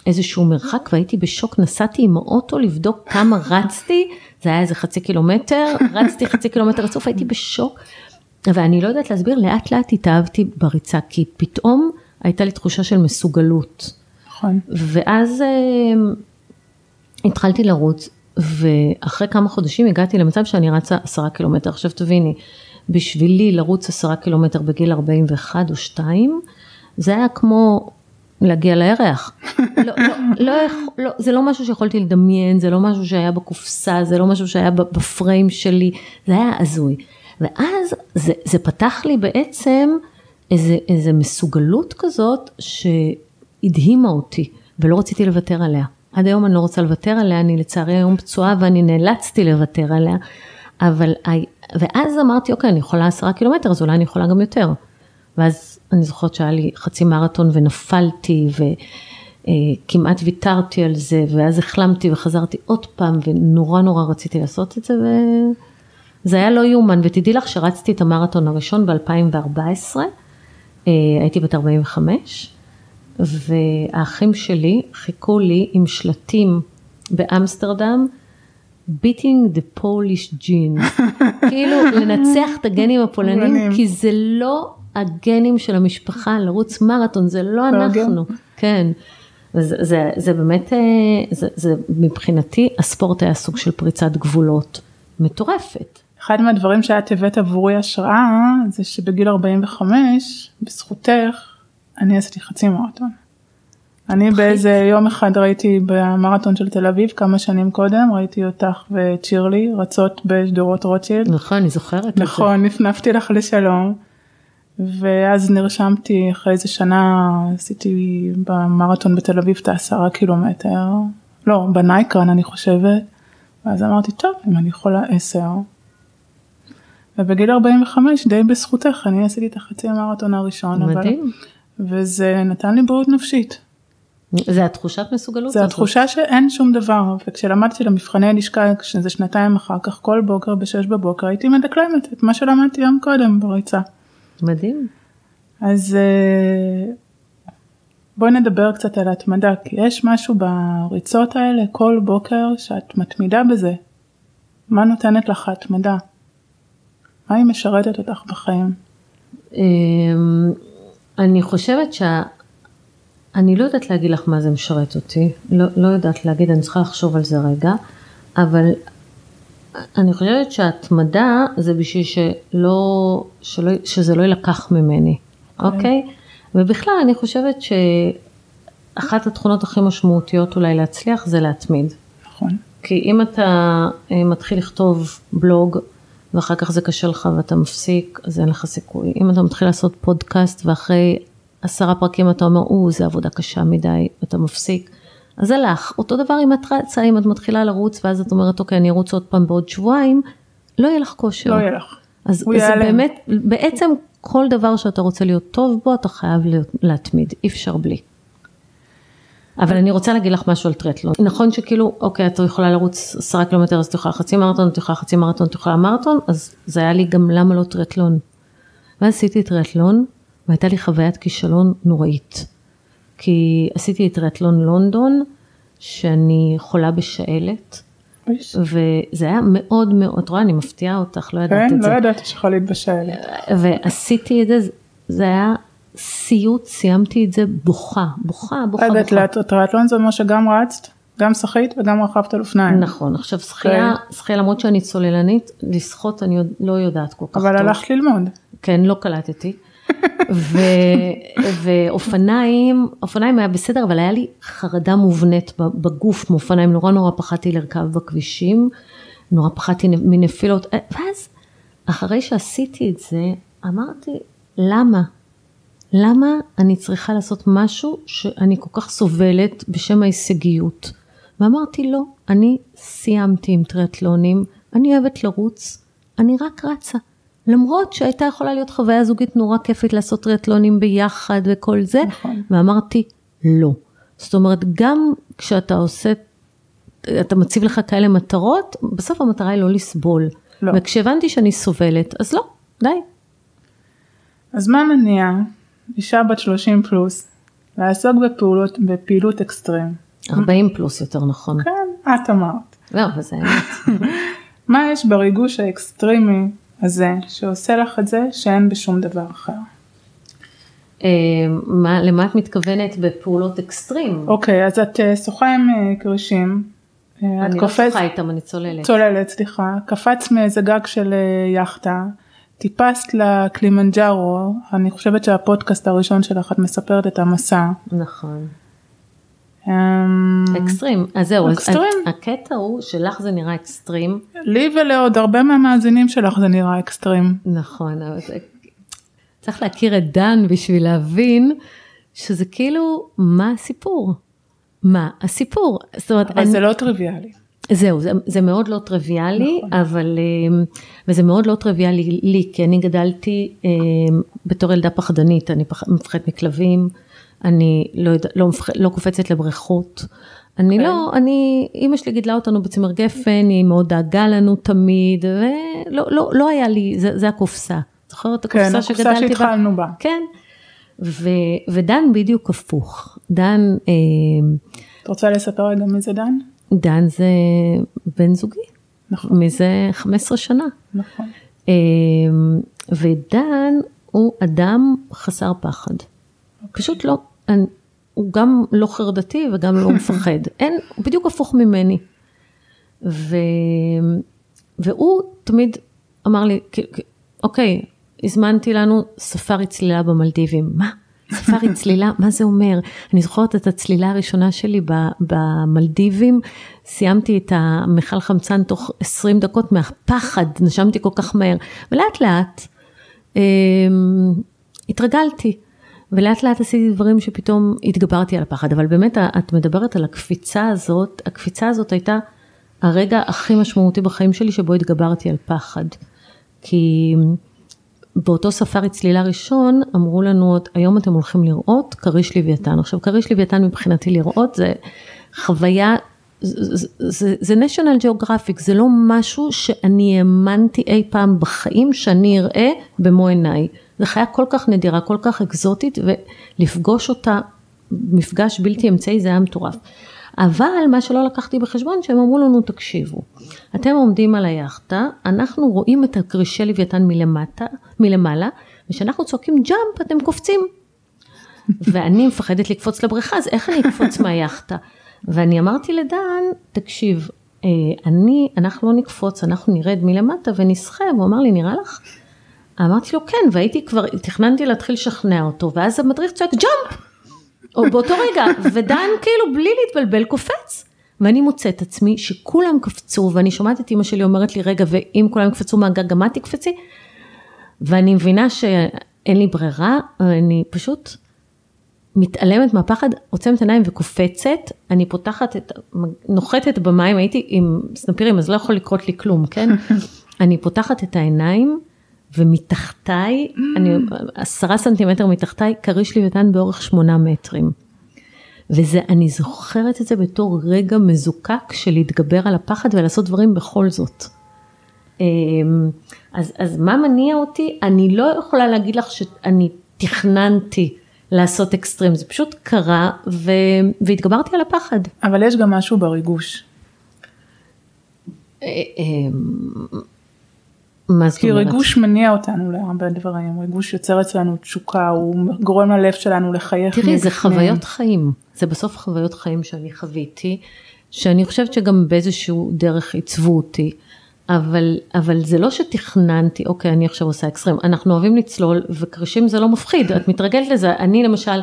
איזשהו מרחק והייתי בשוק, נסעתי עם האוטו לבדוק כמה רצתי, זה היה איזה חצי קילומטר, רצתי חצי קילומטר רצוף, הייתי בשוק, ואני לא יודעת להסביר, לאט לאט התאהבתי בריצה, כי פתאום הייתה לי תחושה של מסוגלות. נכון. ואז אה, התחלתי לרוץ, ואחרי כמה חודשים הגעתי למצב שאני רצה עשרה קילומטר. עכשיו תביני, בשבילי לרוץ עשרה קילומטר בגיל 41 או 2, זה היה כמו להגיע לירח. לא, לא, לא, לא, זה לא משהו שיכולתי לדמיין, זה לא משהו שהיה בקופסה, זה לא משהו שהיה בפריים שלי, זה היה הזוי. ואז זה, זה פתח לי בעצם איזה, איזה מסוגלות כזאת שהדהימה אותי ולא רציתי לוותר עליה. עד היום אני לא רוצה לוותר עליה, אני לצערי היום פצועה ואני נאלצתי לוותר עליה, אבל, ואז אמרתי אוקיי אני יכולה עשרה קילומטר אז אולי אני יכולה גם יותר. ואז אני זוכרת שהיה לי חצי מרתון ונפלתי וכמעט ויתרתי על זה ואז החלמתי וחזרתי עוד פעם ונורא נורא רציתי לעשות את זה וזה היה לא יאומן. ותדעי לך שרצתי את המרתון הראשון ב-2014, אה, הייתי בת 45 והאחים שלי חיכו לי עם שלטים באמסטרדם beating the Polish gene, כאילו לנצח את הגנים הפולנים, כי זה לא הגנים של המשפחה לרוץ מרתון, זה לא אנחנו, כן. זה, זה, זה באמת, אה, זה, זה מבחינתי הספורט היה סוג של פריצת גבולות מטורפת. אחד מהדברים שאת הבאת עבורי השראה זה שבגיל 45 בזכותך אני עשיתי חצי מרתון. אני באיזה יום אחד ראיתי במרתון של תל אביב כמה שנים קודם ראיתי אותך וצ'ירלי רצות בשדרות רוטשילד. נכון אני זוכרת נכון נפנפתי לך לשלום. ואז נרשמתי אחרי איזה שנה עשיתי במרתון בתל אביב את העשרה קילומטר לא בנייקרן אני חושבת. ואז אמרתי טוב אם אני יכולה עשר. ובגיל 45 די בזכותך אני עשיתי את החצי המרתון הראשון. מדהים. אבל, וזה נתן לי בריאות נפשית. זה התחושת מסוגלות? זה התחושה שאין שום דבר וכשלמדתי למבחני לשכה שזה שנתיים אחר כך כל בוקר בשש בבוקר הייתי מדקלמת את מה שלמדתי יום קודם בריצה. מדהים. אז אה, בואי נדבר קצת על התמדה כי יש משהו בריצות האלה כל בוקר שאת מתמידה בזה. מה נותנת לך התמדה? מה היא משרתת אותך בחיים? אמ, אני חושבת שה... אני לא יודעת להגיד לך מה זה משרת אותי, לא, לא יודעת להגיד, אני צריכה לחשוב על זה רגע, אבל אני חושבת שההתמדה זה בשביל שלא, שלא, שזה לא יילקח ממני, אוקיי? Okay. Okay? ובכלל אני חושבת שאחת התכונות הכי משמעותיות אולי להצליח זה להתמיד. נכון. כי אם אתה אה, מתחיל לכתוב בלוג ואחר כך זה קשה לך ואתה מפסיק, אז אין לך סיכוי. אם אתה מתחיל לעשות פודקאסט ואחרי עשרה פרקים אתה אומר, או, זה עבודה קשה מדי, ואתה מפסיק. אז זה לך. אותו דבר אם את רצה, אם את מתחילה לרוץ ואז את אומרת, אוקיי, אני ארוץ עוד פעם בעוד שבועיים, לא יהיה לך כושר. לא יהיה לך. אז זה ייעלם. באמת, בעצם כל דבר שאתה רוצה להיות טוב בו, אתה חייב להיות, להתמיד, אי אפשר בלי. אבל אני רוצה להגיד לך משהו על טרטלון. נכון שכאילו, אוקיי, את יכולה לרוץ עשרה קילומטר, אז את יכולה חצי מרתון, את יכולה חצי מרתון, את יכולה מרתון, אז זה היה לי גם למה לא טרטלון. ואז עשיתי טרטלון, והייתה לי חוויית כישלון נוראית. כי עשיתי את טרטלון לונדון, שאני חולה בשעלת, איש. וזה היה מאוד מאוד, את רואה, אני מפתיעה אותך, לא ידעת כן, את לא זה. ידעתי שיכול להתבשל. ועשיתי את זה, זה היה סיוט, סיימתי את זה בוכה, בוכה, בוכה, לא יודעת, בוכה. טריאטלון זה אומר שגם רצת, גם שחית וגם רכבת על אופניים. נכון, עכשיו שחייה, שחייה למרות שאני צוללנית, לשחות אני לא יודעת כל כך טוב. אבל הלכת ללמוד. כן, לא קלטתי. ו, ואופניים, אופניים היה בסדר, אבל היה לי חרדה מובנית בגוף מאופניים, נורא נורא פחדתי לרכב בכבישים, נורא פחדתי מנפילות, ואז אחרי שעשיתי את זה, אמרתי, למה? למה אני צריכה לעשות משהו שאני כל כך סובלת בשם ההישגיות? ואמרתי, לא, אני סיימתי עם טריאטלונים, אני אוהבת לרוץ, אני רק רצה. למרות שהייתה יכולה להיות חוויה זוגית נורא כיפית לעשות טריאטלונים ביחד וכל זה, נכון. ואמרתי, לא. זאת אומרת, גם כשאתה עושה, אתה מציב לך כאלה מטרות, בסוף המטרה היא לא לסבול. לא. וכשהבנתי שאני סובלת, אז לא, די. אז מה מניע אישה בת 30 פלוס לעסוק בפעולות, בפעילות אקסטרים? 40 פלוס יותר נכון. כן, את אמרת. לא, אבל זה האמת. מה יש בריגוש האקסטרימי הזה שעושה לך את זה שאין בשום דבר אחר? אה, מה- למה את מתכוונת בפעולות אקסטרים? אוקיי, אז את אה, שוחה עם אה, כרישים. אני לא קופצת, שוחה איתם, אני צוללת. צוללת, סליחה, קפצת מאיזה גג של יכטה, טיפסת לקלימנג'ארו, אני חושבת שהפודקאסט הראשון שלך את מספרת את המסע. נכון. אמ, אקסטרים. אז זהו, אקסטרים? הקטע הוא שלך זה נראה אקסטרים. לי ולעוד הרבה מהמאזינים שלך זה נראה אקסטרים. נכון, אבל זה... צריך להכיר את דן בשביל להבין שזה כאילו, מה הסיפור? מה הסיפור? זאת אומרת, אבל אני- זה לא טריוויאלי. זהו, זה, זה מאוד לא טריוויאלי, נכון. אבל, אמ, וזה מאוד לא טריוויאלי לי, כי אני גדלתי אמ, בתור ילדה פחדנית, אני פח, מפחדת מכלבים, אני לא, יודע, לא, מפח, לא קופצת לבריכות, אני אוקיי. לא, אני, אימא שלי גידלה אותנו בצמר גפן, היא מאוד דאגה לנו תמיד, ולא לא, לא היה לי, זה, זה הקופסה, זוכרת את כן, הקופסה הקופסה שגדלתי בה? שהתחלנו בה. כן, ו, ודן בדיוק הפוך, דן, אמ, את רוצה לספר רגע מי זה דן? דן זה בן זוגי. נכון. מזה 15 שנה. נכון. אמ, ודן הוא אדם חסר פחד. פשוט לא, אני- הוא גם לא חרדתי וגם לא מפחד. אין, הוא בדיוק הפוך ממני. ו, והוא תמיד אמר לי, "כ- כ- אוקיי, הזמנתי לנו ספארי צלילה במלדיבים. מה? ספארי צלילה? מה זה אומר? אני זוכרת את הצלילה הראשונה שלי במלדיבים, סיימתי את המכל חמצן תוך 20 דקות מהפחד, נשמתי כל כך מהר, ולאט לאט אמ, התרגלתי. ולאט לאט עשיתי דברים שפתאום התגברתי על הפחד, אבל באמת את מדברת על הקפיצה הזאת, הקפיצה הזאת הייתה הרגע הכי משמעותי בחיים שלי שבו התגברתי על פחד. כי באותו ספארי צלילה ראשון אמרו לנו, היום אתם הולכים לראות כריש לוויתן. עכשיו כריש לוויתן מבחינתי לראות זה חוויה, זה, זה, זה national geographic, זה לא משהו שאני האמנתי אי פעם בחיים שאני אראה במו עיניי. זו חיה כל כך נדירה, כל כך אקזוטית, ולפגוש אותה מפגש בלתי אמצעי זה היה מטורף. אבל מה שלא לקחתי בחשבון שהם אמרו לנו תקשיבו, אתם עומדים על היאכטה, אנחנו רואים את הכרישי לוויתן מלמטה, מלמעלה, וכשאנחנו צועקים ג'אמפ אתם קופצים. ואני מפחדת לקפוץ לבריכה, אז איך אני אקפוץ מהיאכטה? ואני אמרתי לדן, תקשיב, אה, אני, אנחנו לא נקפוץ, אנחנו נרד מלמטה ונסחה, והוא אמר לי, נראה לך? אמרתי לו, כן, והייתי כבר, תכננתי להתחיל לשכנע אותו, ואז המדריך צועק ג'אמפ! או באותו רגע, ודן כאילו בלי להתבלבל קופץ. ואני מוצאת עצמי שכולם קפצו, ואני שומעת את אמא שלי אומרת לי, רגע, ואם כולם יקפצו מהגג, גם את תקפצי? ואני מבינה שאין לי ברירה, אני פשוט מתעלמת מהפחד, עוצמת עיניים וקופצת, אני פותחת את, נוחתת במים, הייתי עם סנפירים, אז לא יכול לקרות לי כלום, כן? אני פותחת את העיניים, ומתחתיי, אני עשרה סנטימטר מתחתיי, כריש לוויתן באורך שמונה מטרים. וזה, אני זוכרת את זה בתור רגע מזוקק של להתגבר על הפחד ולעשות דברים בכל זאת. אמ, אז, אז מה מניע אותי? אני לא יכולה להגיד לך שאני תכננתי לעשות אקסטרים, זה פשוט קרה ו... והתגברתי על הפחד. אבל יש גם משהו בריגוש. אה, אמ, מה זאת אומרת? כי ריגוש מניע אותנו להרבה דברים, ריגוש יוצר אצלנו תשוקה, הוא גורם ללב שלנו לחייך. תראי, זה חוויות חיים, זה בסוף חוויות חיים שאני חוויתי, שאני חושבת שגם באיזשהו דרך עיצבו אותי. אבל, אבל זה לא שתכננתי, אוקיי, אני עכשיו עושה אקסטרים, אנחנו אוהבים לצלול וקרישים זה לא מפחיד, את מתרגלת לזה, אני למשל,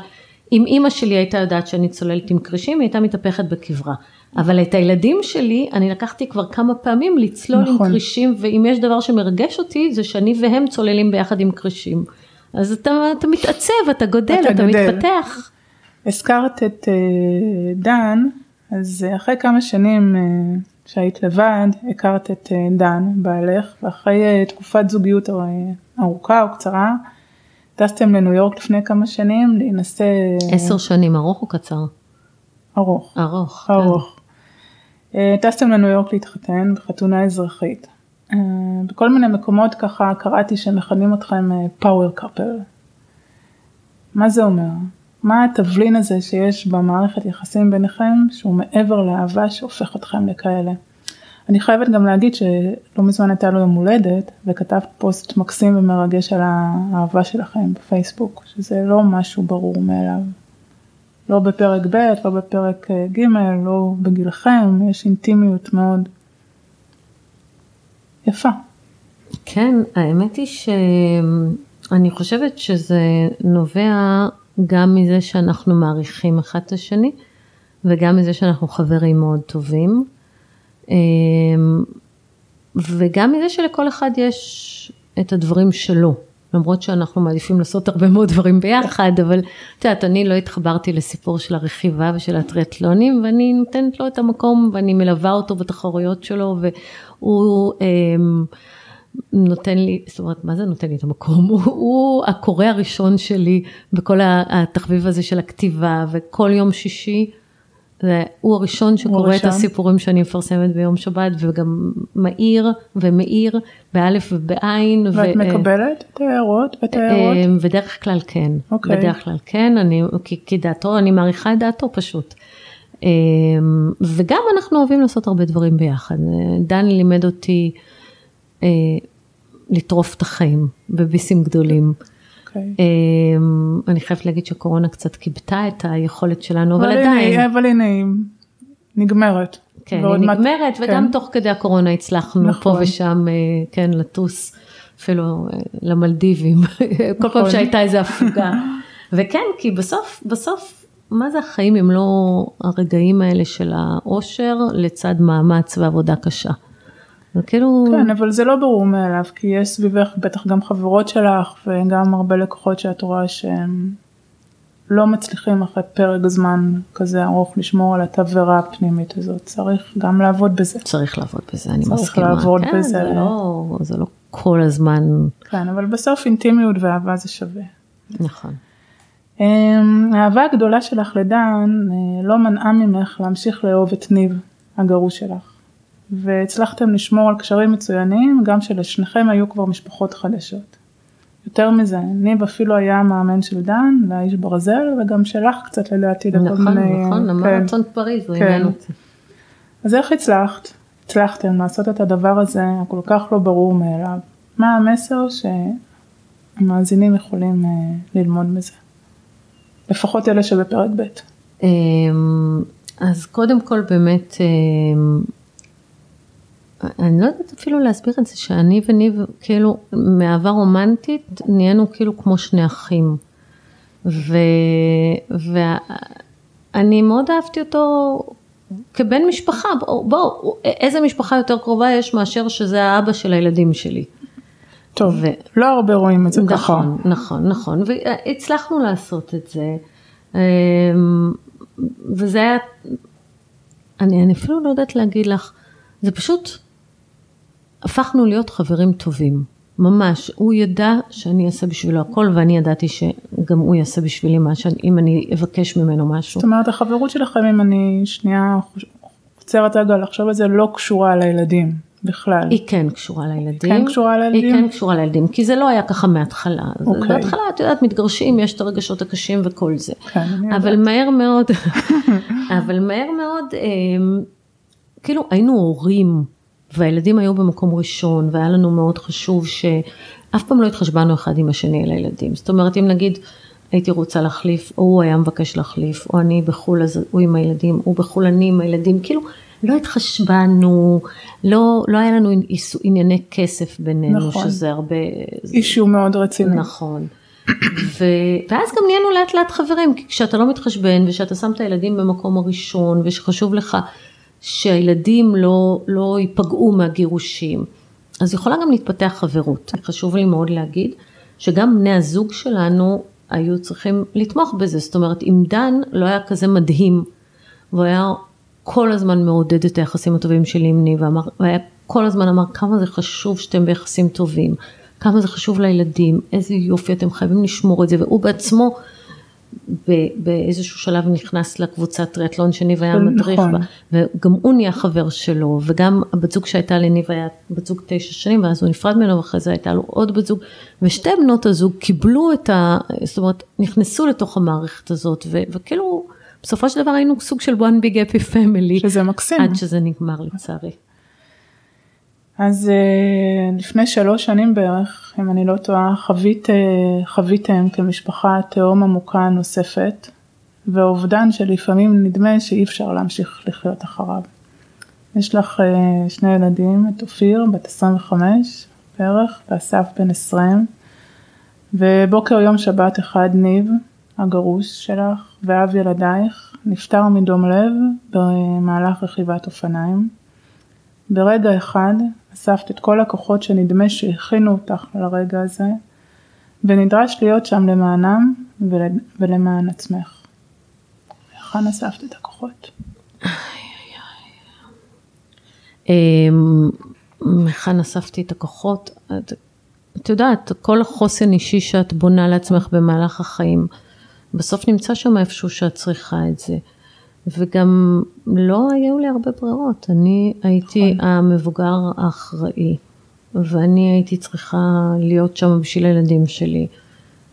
אם אימא שלי הייתה יודעת שאני צוללת עם קרישים, היא הייתה מתהפכת בקברה. אבל את הילדים שלי, אני לקחתי כבר כמה פעמים לצלול נכון. עם קרישים, ואם יש דבר שמרגש אותי, זה שאני והם צוללים ביחד עם קרישים. אז אתה, אתה מתעצב, אתה גודל, אתה, אתה גדל. מתפתח. הזכרת את uh, דן, אז אחרי כמה שנים uh, שהיית לבד, הכרת את אה, דן, בעלך, ואחרי אה, תקופת זוגיות ארוכה או קצרה, טסתם לניו יורק לפני כמה שנים להינשא... עשר שנים, ארוך או קצר? ארוך. ארוך. כן. ארוך. כן. טסתם לניו יורק להתחתן בחתונה אזרחית. בכל מיני מקומות ככה קראתי שמכנים אתכם power couple. מה זה אומר? מה התבלין הזה שיש במערכת יחסים ביניכם שהוא מעבר לאהבה שהופך אתכם לכאלה. אני חייבת גם להגיד שלא מזמן הייתה לו יום הולדת וכתבת פוסט מקסים ומרגש על האהבה שלכם בפייסבוק, שזה לא משהו ברור מאליו. לא בפרק ב', לא בפרק אה, ג', לא בגילכם, יש אינטימיות מאוד יפה. כן, האמת היא שאני חושבת שזה נובע גם מזה שאנחנו מעריכים אחד את השני, וגם מזה שאנחנו חברים מאוד טובים, אמ, וגם מזה שלכל אחד יש את הדברים שלו. למרות שאנחנו מעדיפים לעשות הרבה מאוד דברים ביחד, אבל את יודעת, אני לא התחברתי לסיפור של הרכיבה ושל הטריאטלונים, ואני נותנת לו את המקום ואני מלווה אותו בתחרויות שלו, והוא אה, נותן לי, זאת אומרת, מה זה נותן לי את המקום? הוא, הוא הקורא הראשון שלי בכל התחביב הזה של הכתיבה, וכל יום שישי, הוא הראשון שקורא את הסיפורים שאני מפרסמת ביום שבת, וגם מאיר ומאיר, באלף ובעין. ואת ו, מקבלת את ההערות ואת ההערות? בדרך כלל כן, okay. אוקיי. בדרך כלל כן, אני, כי, כי דעתו, אני מעריכה את דעתו פשוט. וגם אנחנו אוהבים לעשות הרבה דברים ביחד. דן לימד אותי אה, לטרוף את החיים בביסים גדולים. Okay. אוקיי. אה, אני חייבת להגיד שקורונה קצת כיבתה את היכולת שלנו, אבל, אבל עדיין. אבל הנה היא נגמרת. כן, היא נגמרת, כן. וגם תוך כדי הקורונה הצלחנו נכון. פה ושם, אה, כן, לטוס אפילו למלדיבים, כל פעם נכון. שהייתה איזו הפוגה. וכן, כי בסוף, בסוף, מה זה החיים אם לא הרגעים האלה של האושר לצד מאמץ ועבודה קשה. וכאילו... כן, אבל זה לא ברור מאליו, כי יש סביבך בטח גם חברות שלך וגם הרבה לקוחות שאת רואה שהם לא מצליחים אחרי פרק זמן כזה ארוך לשמור על התבערה הפנימית הזאת, צריך גם לעבוד בזה. צריך לעבוד בזה, אני מסכימה. צריך לעבוד כן, בזה. זה לא, זה לא כל הזמן. כן, אבל בסוף אינטימיות ואהבה זה שווה. נכון. אמ, האהבה הגדולה שלך לדן אה, לא מנעה ממך להמשיך לאהוב את ניב הגרוש שלך. והצלחתם לשמור על קשרים מצוינים, גם שלשניכם היו כבר משפחות חדשות. יותר מזה, ניב אפילו היה מאמן של דן, לאיש ברזל, וגם שלך קצת לדעתי לכל נכון, מיני... נכון, נכון, המרתון כן, פריז, הוא כן. אז איך הצלחת, הצלחתם לעשות את הדבר הזה הכל כך לא ברור מאליו? מה המסר שהמאזינים יכולים uh, ללמוד מזה? לפחות אלה שבפרק ב'. אמ, אז קודם כל באמת אמ, אני לא יודעת אפילו להסביר את זה, שאני וניב, כאילו, מאהבה רומנטית, נהיינו כאילו כמו שני אחים. ו... ואני מאוד אהבתי אותו כבן משפחה, בואו, בוא, איזה משפחה יותר קרובה יש מאשר שזה האבא של הילדים שלי. טוב, ו... לא הרבה רואים את זה נכון, ככה. נכון, נכון, נכון, והצלחנו לעשות את זה. אמ, וזה היה, אני, אני אפילו לא יודעת להגיד לך, זה פשוט הפכנו להיות חברים טובים. ממש, הוא ידע שאני אעשה בשבילו הכל ואני ידעתי שגם הוא יעשה בשבילי משהו, אם אני אבקש ממנו משהו. זאת אומרת החברות שלכם אם אני שנייה עוצרת רגע לחשוב על זה לא קשורה לילדים בכלל. היא כן קשורה לילדים. כן קשורה לילדים? היא כן קשורה לילדים, כי זה לא היה ככה מההתחלה. אוקיי. בהתחלה את יודעת מתגרשים, יש את הרגשות הקשים וכל זה. כן, אני אבל יודעת. מהר מאוד, אבל מהר מאוד, אה, כאילו היינו הורים. והילדים היו במקום ראשון והיה לנו מאוד חשוב שאף פעם לא התחשבנו אחד עם השני על הילדים. זאת אומרת אם נגיד הייתי רוצה להחליף או הוא היה מבקש להחליף או אני בחו"ל אז הוא עם הילדים, הוא בחו"ל אני עם הילדים, כאילו לא התחשבנו, לא, לא היה לנו ענייני כסף בינינו נכון. שזה הרבה... אישיו מאוד רציני. נכון. ו... ואז גם נהיינו לאט לאט חברים, כי כשאתה לא מתחשבן ושאתה שם את הילדים במקום הראשון ושחשוב לך שהילדים לא, לא ייפגעו מהגירושים, אז יכולה גם להתפתח חברות. חשוב לי מאוד להגיד שגם בני הזוג שלנו היו צריכים לתמוך בזה, זאת אומרת אם דן לא היה כזה מדהים, והוא היה כל הזמן מעודד את היחסים הטובים שלי עם ניב, והיה כל הזמן אמר כמה זה חשוב שאתם ביחסים טובים, כמה זה חשוב לילדים, איזה יופי אתם חייבים לשמור את זה, והוא בעצמו באיזשהו שלב נכנס לקבוצת טריאטלון שניב היה מדריך נכון. בה, וגם הוא נהיה חבר שלו, וגם הבת זוג שהייתה לניב היה בת זוג תשע שנים, ואז הוא נפרד ממנו, ואחרי זה הייתה לו עוד בת זוג, ושתי בנות הזוג קיבלו את ה... זאת אומרת, נכנסו לתוך המערכת הזאת, ו, וכאילו, בסופו של דבר היינו סוג של one big happy family, שזה מקסים. עד שזה נגמר לצערי. אז אה, לפני שלוש שנים בערך, אם אני לא טועה, חווית, אה, חוויתם כמשפחה תהום עמוקה נוספת, והאובדן שלפעמים נדמה שאי אפשר להמשיך לחיות אחריו. יש לך אה, שני ילדים, את אופיר, בת 25 בערך, ואסף בן 20, ובוקר יום שבת אחד ניב, הגרוש שלך, ואב ילדייך, נפטר מדום לב במהלך רכיבת אופניים. ברגע אחד אספת את כל הכוחות שנדמה שהכינו אותך לרגע הזה, ונדרש להיות שם למענם ול, ולמען עצמך. היכן אספת את הכוחות? אמ, היכן אספתי את הכוחות? את, את יודעת, כל החוסן אישי שאת בונה לעצמך במהלך החיים, בסוף נמצא שם איפשהו שאת צריכה את זה. וגם לא היו לי הרבה ברירות, אני הייתי נכון. המבוגר האחראי, ואני הייתי צריכה להיות שם בשביל הילדים שלי,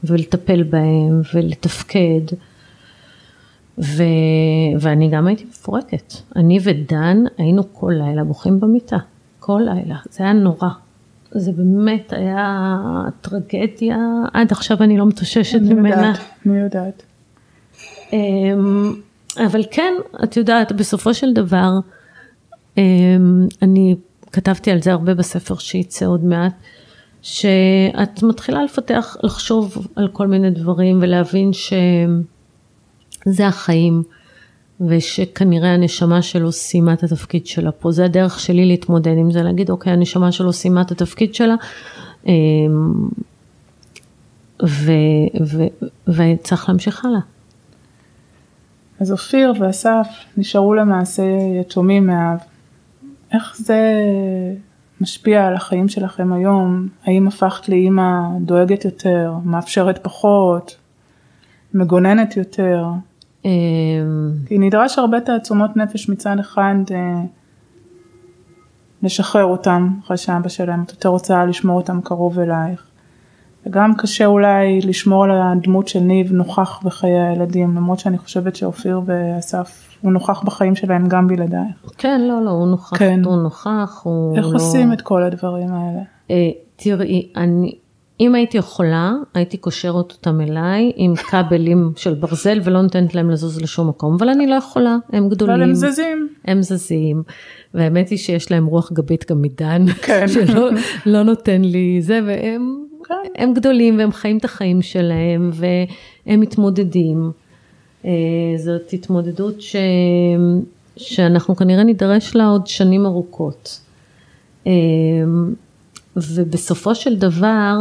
ולטפל בהם, ולתפקד, ו... ואני גם הייתי מפורקת. אני ודן היינו כל לילה בוכים במיטה, כל לילה, זה היה נורא. זה באמת היה טרגדיה, עד עכשיו אני לא מתאוששת אני ממנה. יודעת, אני יודעת. אבל כן, את יודעת, בסופו של דבר, אמ, אני כתבתי על זה הרבה בספר שייצא עוד מעט, שאת מתחילה לפתח, לחשוב על כל מיני דברים ולהבין שזה החיים, ושכנראה הנשמה שלו סיימה את התפקיד שלה פה. זה הדרך שלי להתמודד עם זה, להגיד, אוקיי, הנשמה שלו סיימה את התפקיד שלה, אמ, ו- ו- וצריך להמשיך הלאה. אז אופיר ואסף נשארו למעשה יתומים מאב. איך זה משפיע על החיים שלכם היום? האם הפכת לאימא דואגת יותר, מאפשרת פחות, מגוננת יותר? אמ, כי נדרש הרבה תעצומות נפש מצד אחד אה, לשחרר אותם אחרי שאבא שלהם, את יותר רוצה לשמור אותם קרוב אלייך. וגם קשה אולי לשמור על הדמות של ניב נוכח בחיי הילדים, למרות שאני חושבת שאופיר ואסף, הוא נוכח בחיים שלהם גם בלעדייך. כן, לא, לא, הוא נוכח, כן. הוא נוכח, הוא איך לא... עושים את כל הדברים האלה? אה, תראי, אני, אם הייתי יכולה, הייתי קושרת אותם אליי עם כבלים של ברזל ולא נותנת להם לזוז לשום מקום, אבל אני לא יכולה, הם גדולים. אבל הם זזים. הם זזים, והאמת היא שיש להם רוח גבית גם מדן, כן. שלא לא נותן לי זה, והם כן. הם גדולים והם חיים את החיים שלהם והם מתמודדים. אה, זאת התמודדות ש... שאנחנו כנראה נידרש לה עוד שנים ארוכות. אה, ובסופו של דבר,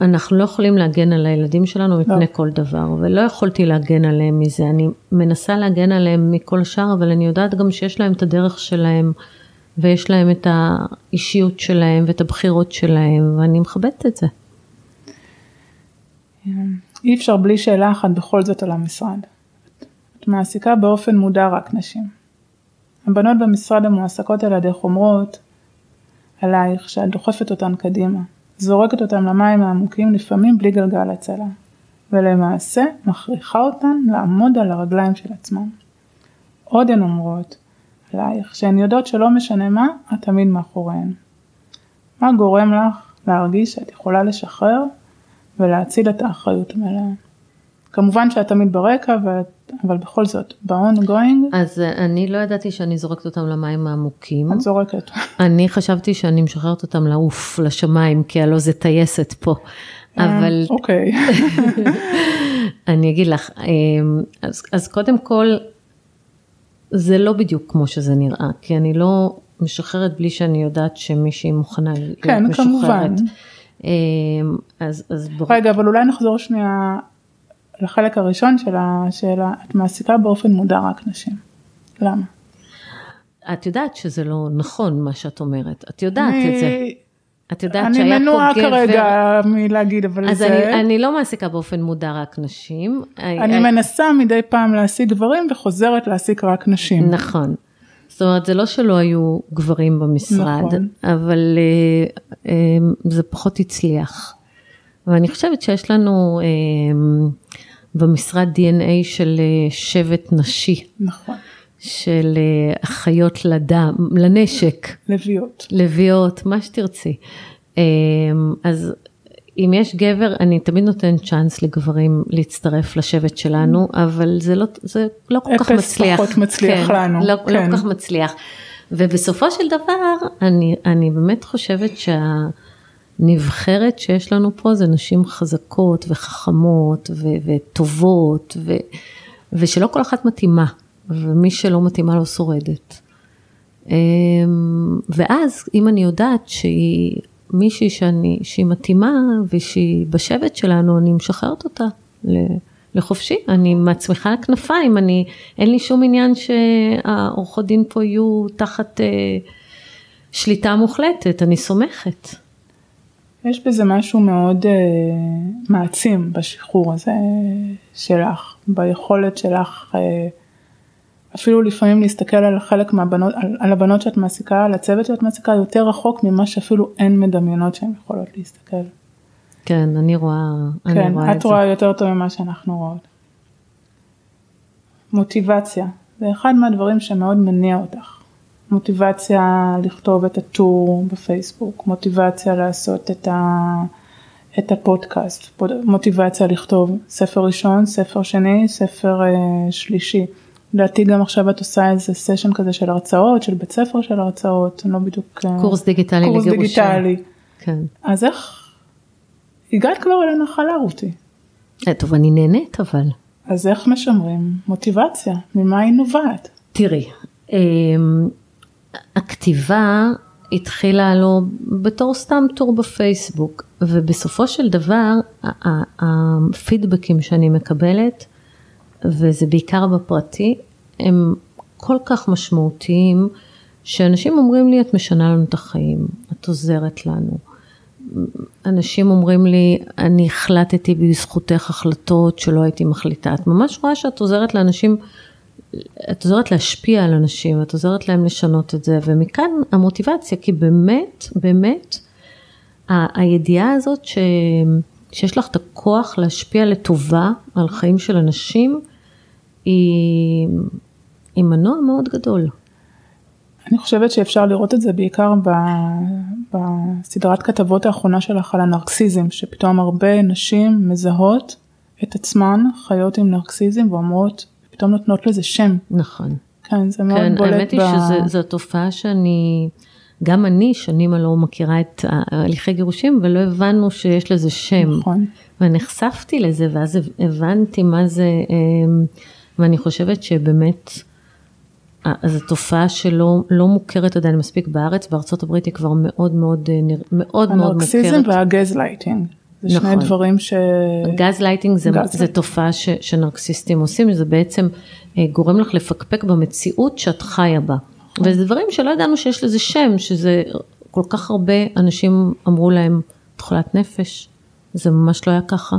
אנחנו לא יכולים להגן על הילדים שלנו מפני לא. כל דבר, ולא יכולתי להגן עליהם מזה. אני מנסה להגן עליהם מכל השאר, אבל אני יודעת גם שיש להם את הדרך שלהם ויש להם את האישיות שלהם ואת הבחירות שלהם, ואני מכבדת את זה. אי אפשר בלי שאלה אחת בכל זאת על המשרד. את מעסיקה באופן מודע רק נשים. הבנות במשרד המועסקות על ידך אומרות עלייך שאת דוחפת אותן קדימה, זורקת אותן למים העמוקים לפעמים בלי גלגל הצלה, ולמעשה מכריחה אותן לעמוד על הרגליים של עצמן. עוד הן אומרות עלייך שהן יודעות שלא משנה מה, את תמיד מאחוריהן. מה גורם לך להרגיש שאת יכולה לשחרר ולהציל את האחריות המלאה? כמובן שאת תמיד ברקע, ואת, אבל בכל זאת, ב-on-going. אז אה, אני לא ידעתי שאני זורקת אותם למים העמוקים. את זורקת. אני חשבתי שאני משחררת אותם לעוף לשמיים, כי הלא זה טייסת פה. אה, אבל... אוקיי. אני אגיד לך, אה, אז, אז קודם כל, זה לא בדיוק כמו שזה נראה, כי אני לא משחררת בלי שאני יודעת שמישהי מוכנה להיות כן, משוחררת. כמובן. אז, אז ברור. רגע, אבל אולי נחזור שנייה לחלק הראשון של השאלה, את מעסיקה באופן מודע רק נשים. למה? את יודעת שזה לא נכון מה שאת אומרת, את יודעת אני- את זה. את יודעת אני שהיה פה מנועה גבר. כרגע מלהגיד, אבל אז זה... אני, אני לא מעסיקה באופן מודע רק נשים. אני מנסה מדי פעם להשיג גברים וחוזרת להעסיק רק נשים. נכון. זאת אומרת, זה לא שלא היו גברים במשרד, נכון. אבל אה, אה, זה פחות הצליח. ואני חושבת שיש לנו אה, במשרד DNA של אה, שבט נשי, נכון. של אה, אחיות לדם, לנשק. לביאות. לביאות, מה שתרצי. אמ, אז אם יש גבר, אני תמיד נותנת צ'אנס לגברים להצטרף לשבט שלנו, אבל זה לא, זה לא כל כך אפס מצליח. פחות מצליח כן, לנו, לא, כן. לא כל כך מצליח. ובסופו של דבר, אני, אני באמת חושבת שהנבחרת שיש לנו פה זה נשים חזקות וחכמות ו, וטובות, ו, ושלא כל אחת מתאימה, ומי שלא מתאימה לא שורדת. אמ, ואז אם אני יודעת שהיא מישהי שאני, שהיא מתאימה ושהיא בשבט שלנו, אני משחררת אותה לחופשי, אני מצמיחה לה כנפיים, אני, אין לי שום עניין שהעורכות דין פה יהיו תחת אה, שליטה מוחלטת, אני סומכת. יש בזה משהו מאוד uh, מעצים בשחרור הזה שלך, ביכולת שלך uh, אפילו לפעמים להסתכל על חלק מהבנות, על, על הבנות שאת מעסיקה, על הצוות שאת מעסיקה, יותר רחוק ממה שאפילו הן מדמיינות שהן יכולות להסתכל. כן, אני רואה, אני כן, רואה את את זה. רואה יותר טוב ממה שאנחנו רואות. מוטיבציה, זה אחד מהדברים שמאוד מניע אותך. מוטיבציה לכתוב את הטור בפייסבוק, מוטיבציה לעשות את, ה... את הפודקאסט, פוד- מוטיבציה לכתוב ספר ראשון, ספר שני, ספר אה, שלישי. לדעתי גם עכשיו את עושה איזה סשן כזה של הרצאות, של בית ספר של הרצאות, אני לא בדיוק... אה, קורס דיגיטלי קורס לגירושים. דיגיטלי. כן. אז איך הגעת כבר אל הנחלה רותי? אה, טוב, אני נהנית אבל. אז איך משמרים מוטיבציה? ממה היא נובעת? תראי, אמ, הכתיבה התחילה לו בתור סתם טור בפייסבוק, ובסופו של דבר הפידבקים שאני מקבלת, וזה בעיקר בפרטי, הם כל כך משמעותיים, שאנשים אומרים לי, את משנה לנו את החיים, את עוזרת לנו. אנשים אומרים לי, אני החלטתי בזכותך החלטות שלא הייתי מחליטה. את ממש רואה שאת עוזרת לאנשים, את עוזרת להשפיע על אנשים, את עוזרת להם לשנות את זה, ומכאן המוטיבציה, כי באמת, באמת, ה- הידיעה הזאת ש... שיש לך את הכוח להשפיע לטובה על חיים של אנשים, היא, היא מנוע מאוד גדול. אני חושבת שאפשר לראות את זה בעיקר ב, בסדרת כתבות האחרונה שלך על הנרקסיזם, שפתאום הרבה נשים מזהות את עצמן חיות עם נרקסיזם ואומרות, פתאום נותנות לזה שם. נכון. כן, זה מאוד כן, בולט האמת היא שזו תופעה שאני, גם אני שנים לא מכירה את הליכי גירושים ולא הבנו שיש לזה שם. נכון. ונחשפתי לזה ואז הבנתי מה זה, אמ, ואני חושבת שבאמת, אה, זו תופעה שלא לא מוכרת עדיין מספיק בארץ, בארצות הברית היא כבר מאוד מאוד, אה, מאוד מאוד הנרקסיזם מוכרת. והגזלייטינג. זה שני נכון. דברים ש... גז לייטינג זה, גז זה. תופעה ש, שנרקסיסטים עושים, זה בעצם אה, גורם לך לפקפק במציאות שאת חיה בה. וזה דברים שלא ידענו שיש לזה שם, שזה כל כך הרבה אנשים אמרו להם, את חולת נפש, זה ממש לא היה ככה,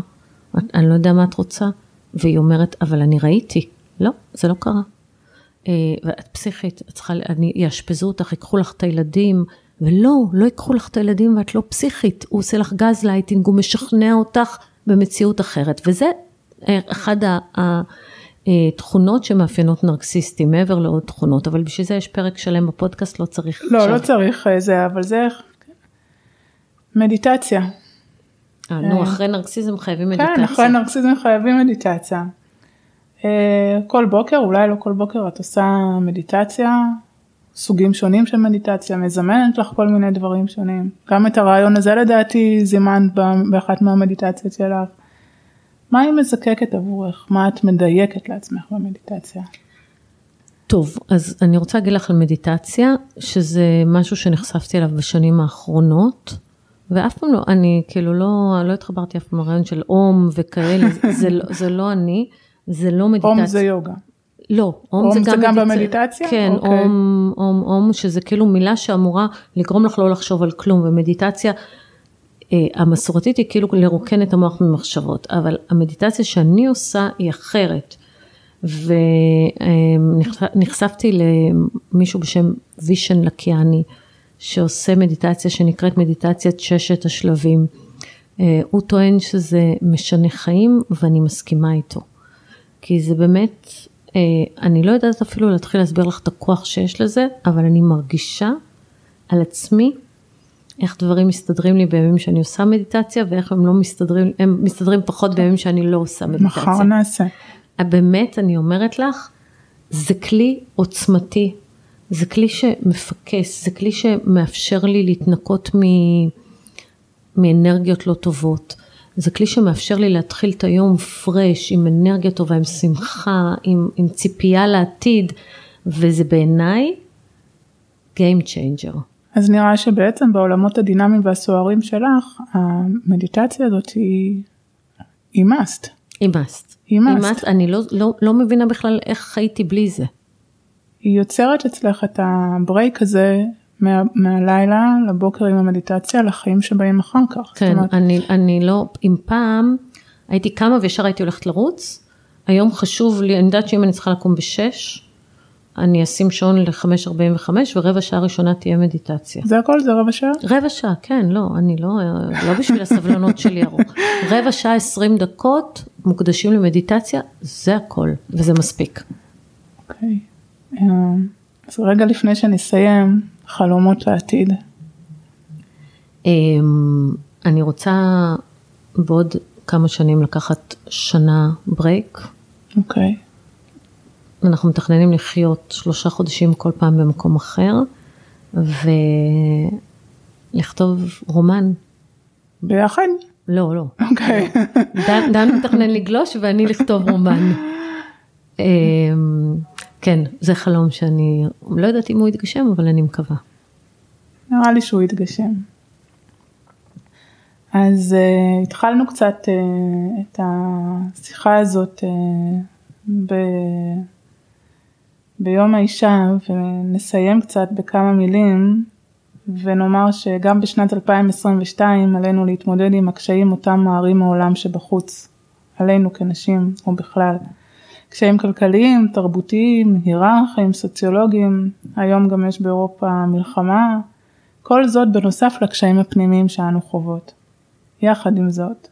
אני לא יודע מה את רוצה, והיא אומרת, אבל אני ראיתי, לא, זה לא קרה. אה, ואת פסיכית, את צריכה, אני, יאשפזו אותך, ייקחו לך את הילדים, ולא, לא ייקחו לך את הילדים ואת לא פסיכית, הוא עושה לך גז לייטינג, הוא משכנע אותך במציאות אחרת, וזה אה, אחד התכונות שמאפיינות נרקסיסטים, מעבר לעוד תכונות, אבל בשביל זה יש פרק שלם בפודקאסט, לא צריך לא, עכשיו. לא צריך אה, זה, אבל זה מדיטציה. אה, נו, אחרי נרקסיזם חייבים כן, מדיטציה. כן, אחרי נרקסיזם חייבים מדיטציה. כל בוקר, אולי לא כל בוקר, את עושה מדיטציה, סוגים שונים של מדיטציה, מזמנת לך כל מיני דברים שונים. גם את הרעיון הזה לדעתי זימנת באחת מהמדיטציות שלך. מה היא מזקקת עבורך? מה את מדייקת לעצמך במדיטציה? טוב, אז אני רוצה להגיד לך על מדיטציה, שזה משהו שנחשפתי אליו בשנים האחרונות, ואף פעם לא, אני כאילו לא, לא התחברתי אף פעם לרעיון של אום וכאלה, זה, לא, זה לא אני, זה לא מדיטציה. אום זה יוגה. לא, אום, אום זה גם, זה גם במדיטציה? כן, אוקיי. אום, אום, אום, שזה כאילו מילה שאמורה לגרום לך לא לחשוב על כלום, ומדיטציה אה, המסורתית היא כאילו לרוקן את המוח ממחשבות, אבל המדיטציה שאני עושה היא אחרת. ונחשפתי למישהו בשם וישן לקיאני, שעושה מדיטציה שנקראת מדיטציית ששת השלבים. אה, הוא טוען שזה משנה חיים ואני מסכימה איתו. כי זה באמת אה, אני לא יודעת אפילו להתחיל להסביר לך את הכוח שיש לזה, אבל אני מרגישה על עצמי איך דברים מסתדרים לי בימים שאני עושה מדיטציה ואיך הם לא מסתדרים, הם מסתדרים פחות בימים שאני לא עושה מדיטציה. מחר נעשה. אה, באמת, אני אומרת לך, זה כלי עוצמתי, זה כלי שמפקס, זה כלי שמאפשר לי להתנקות מ... מאנרגיות לא טובות. זה כלי שמאפשר לי להתחיל את היום פרש, עם אנרגיה טובה, עם שמחה, עם, עם ציפייה לעתיד, וזה בעיניי Game changer. אז נראה שבעצם בעולמות הדינמיים והסוערים שלך, המדיטציה הזאת היא, היא must. היא must. היא must. אני לא, לא, לא מבינה בכלל איך חייתי בלי זה. היא יוצרת אצלך את הברייק הזה מה, מהלילה לבוקר עם המדיטציה לחיים שבאים אחר כך. כן, אומרת... אני, אני לא, אם פעם הייתי קמה וישר הייתי הולכת לרוץ, היום חשוב לי, אני יודעת שאם אני צריכה לקום בשש, אני אשים שעון ל-5.45 ורבע שעה ראשונה תהיה מדיטציה. זה הכל? זה רבע שעה? רבע שעה, כן, לא, אני לא, לא בשביל הסבלנות שלי ארוך. רבע שעה 20 דקות מוקדשים למדיטציה, זה הכל, וזה מספיק. אוקיי. Okay. אה, אז רגע לפני שנסיים, חלומות לעתיד? אמ, אני רוצה בעוד כמה שנים לקחת שנה ברייק. אוקיי. Okay. אנחנו מתכננים לחיות שלושה חודשים כל פעם במקום אחר, ולכתוב רומן. ביחד? לא, לא. אוקיי. Okay. דן, דן מתכנן לגלוש ואני לכתוב רומן. כן, זה חלום שאני לא יודעת אם הוא יתגשם, אבל אני מקווה. נראה לי שהוא יתגשם. אז uh, התחלנו קצת uh, את השיחה הזאת uh, ב... ביום האישה ונסיים קצת בכמה מילים ונאמר שגם בשנת 2022 עלינו להתמודד עם הקשיים אותם מערים העולם שבחוץ, עלינו כנשים ובכלל. קשיים כלכליים, תרבותיים, היררכיים, סוציולוגיים, היום גם יש באירופה מלחמה, כל זאת בנוסף לקשיים הפנימיים שאנו חוות. יחד עם זאת,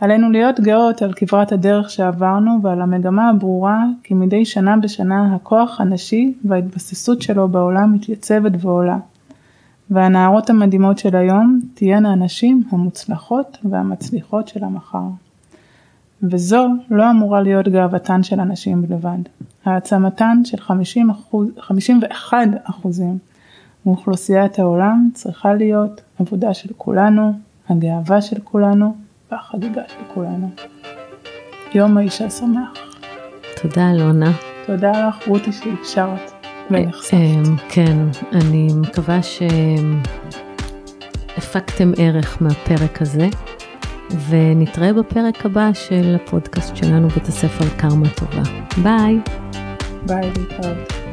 עלינו להיות גאות על כברת הדרך שעברנו ועל המגמה הברורה כי מדי שנה בשנה הכוח הנשי וההתבססות שלו בעולם מתייצבת ועולה. והנערות המדהימות של היום תהיינה הנשים המוצלחות והמצליחות של המחר. וזו לא אמורה להיות גאוותן של הנשים בלבד. העצמתן של 50 אחוז, 51 אחוזים מאוכלוסיית העולם צריכה להיות עבודה של כולנו, הגאווה של כולנו והחגיגה של כולנו. יום האישה שמח. תודה אלונה. תודה לך רותי שאפשרת ונחשפת. אמ, כן, אני מקווה שהפקתם ערך מהפרק הזה. ונתראה בפרק הבא של הפודקאסט שלנו, בית הספר קרמה טובה. ביי. ביי, להתראות.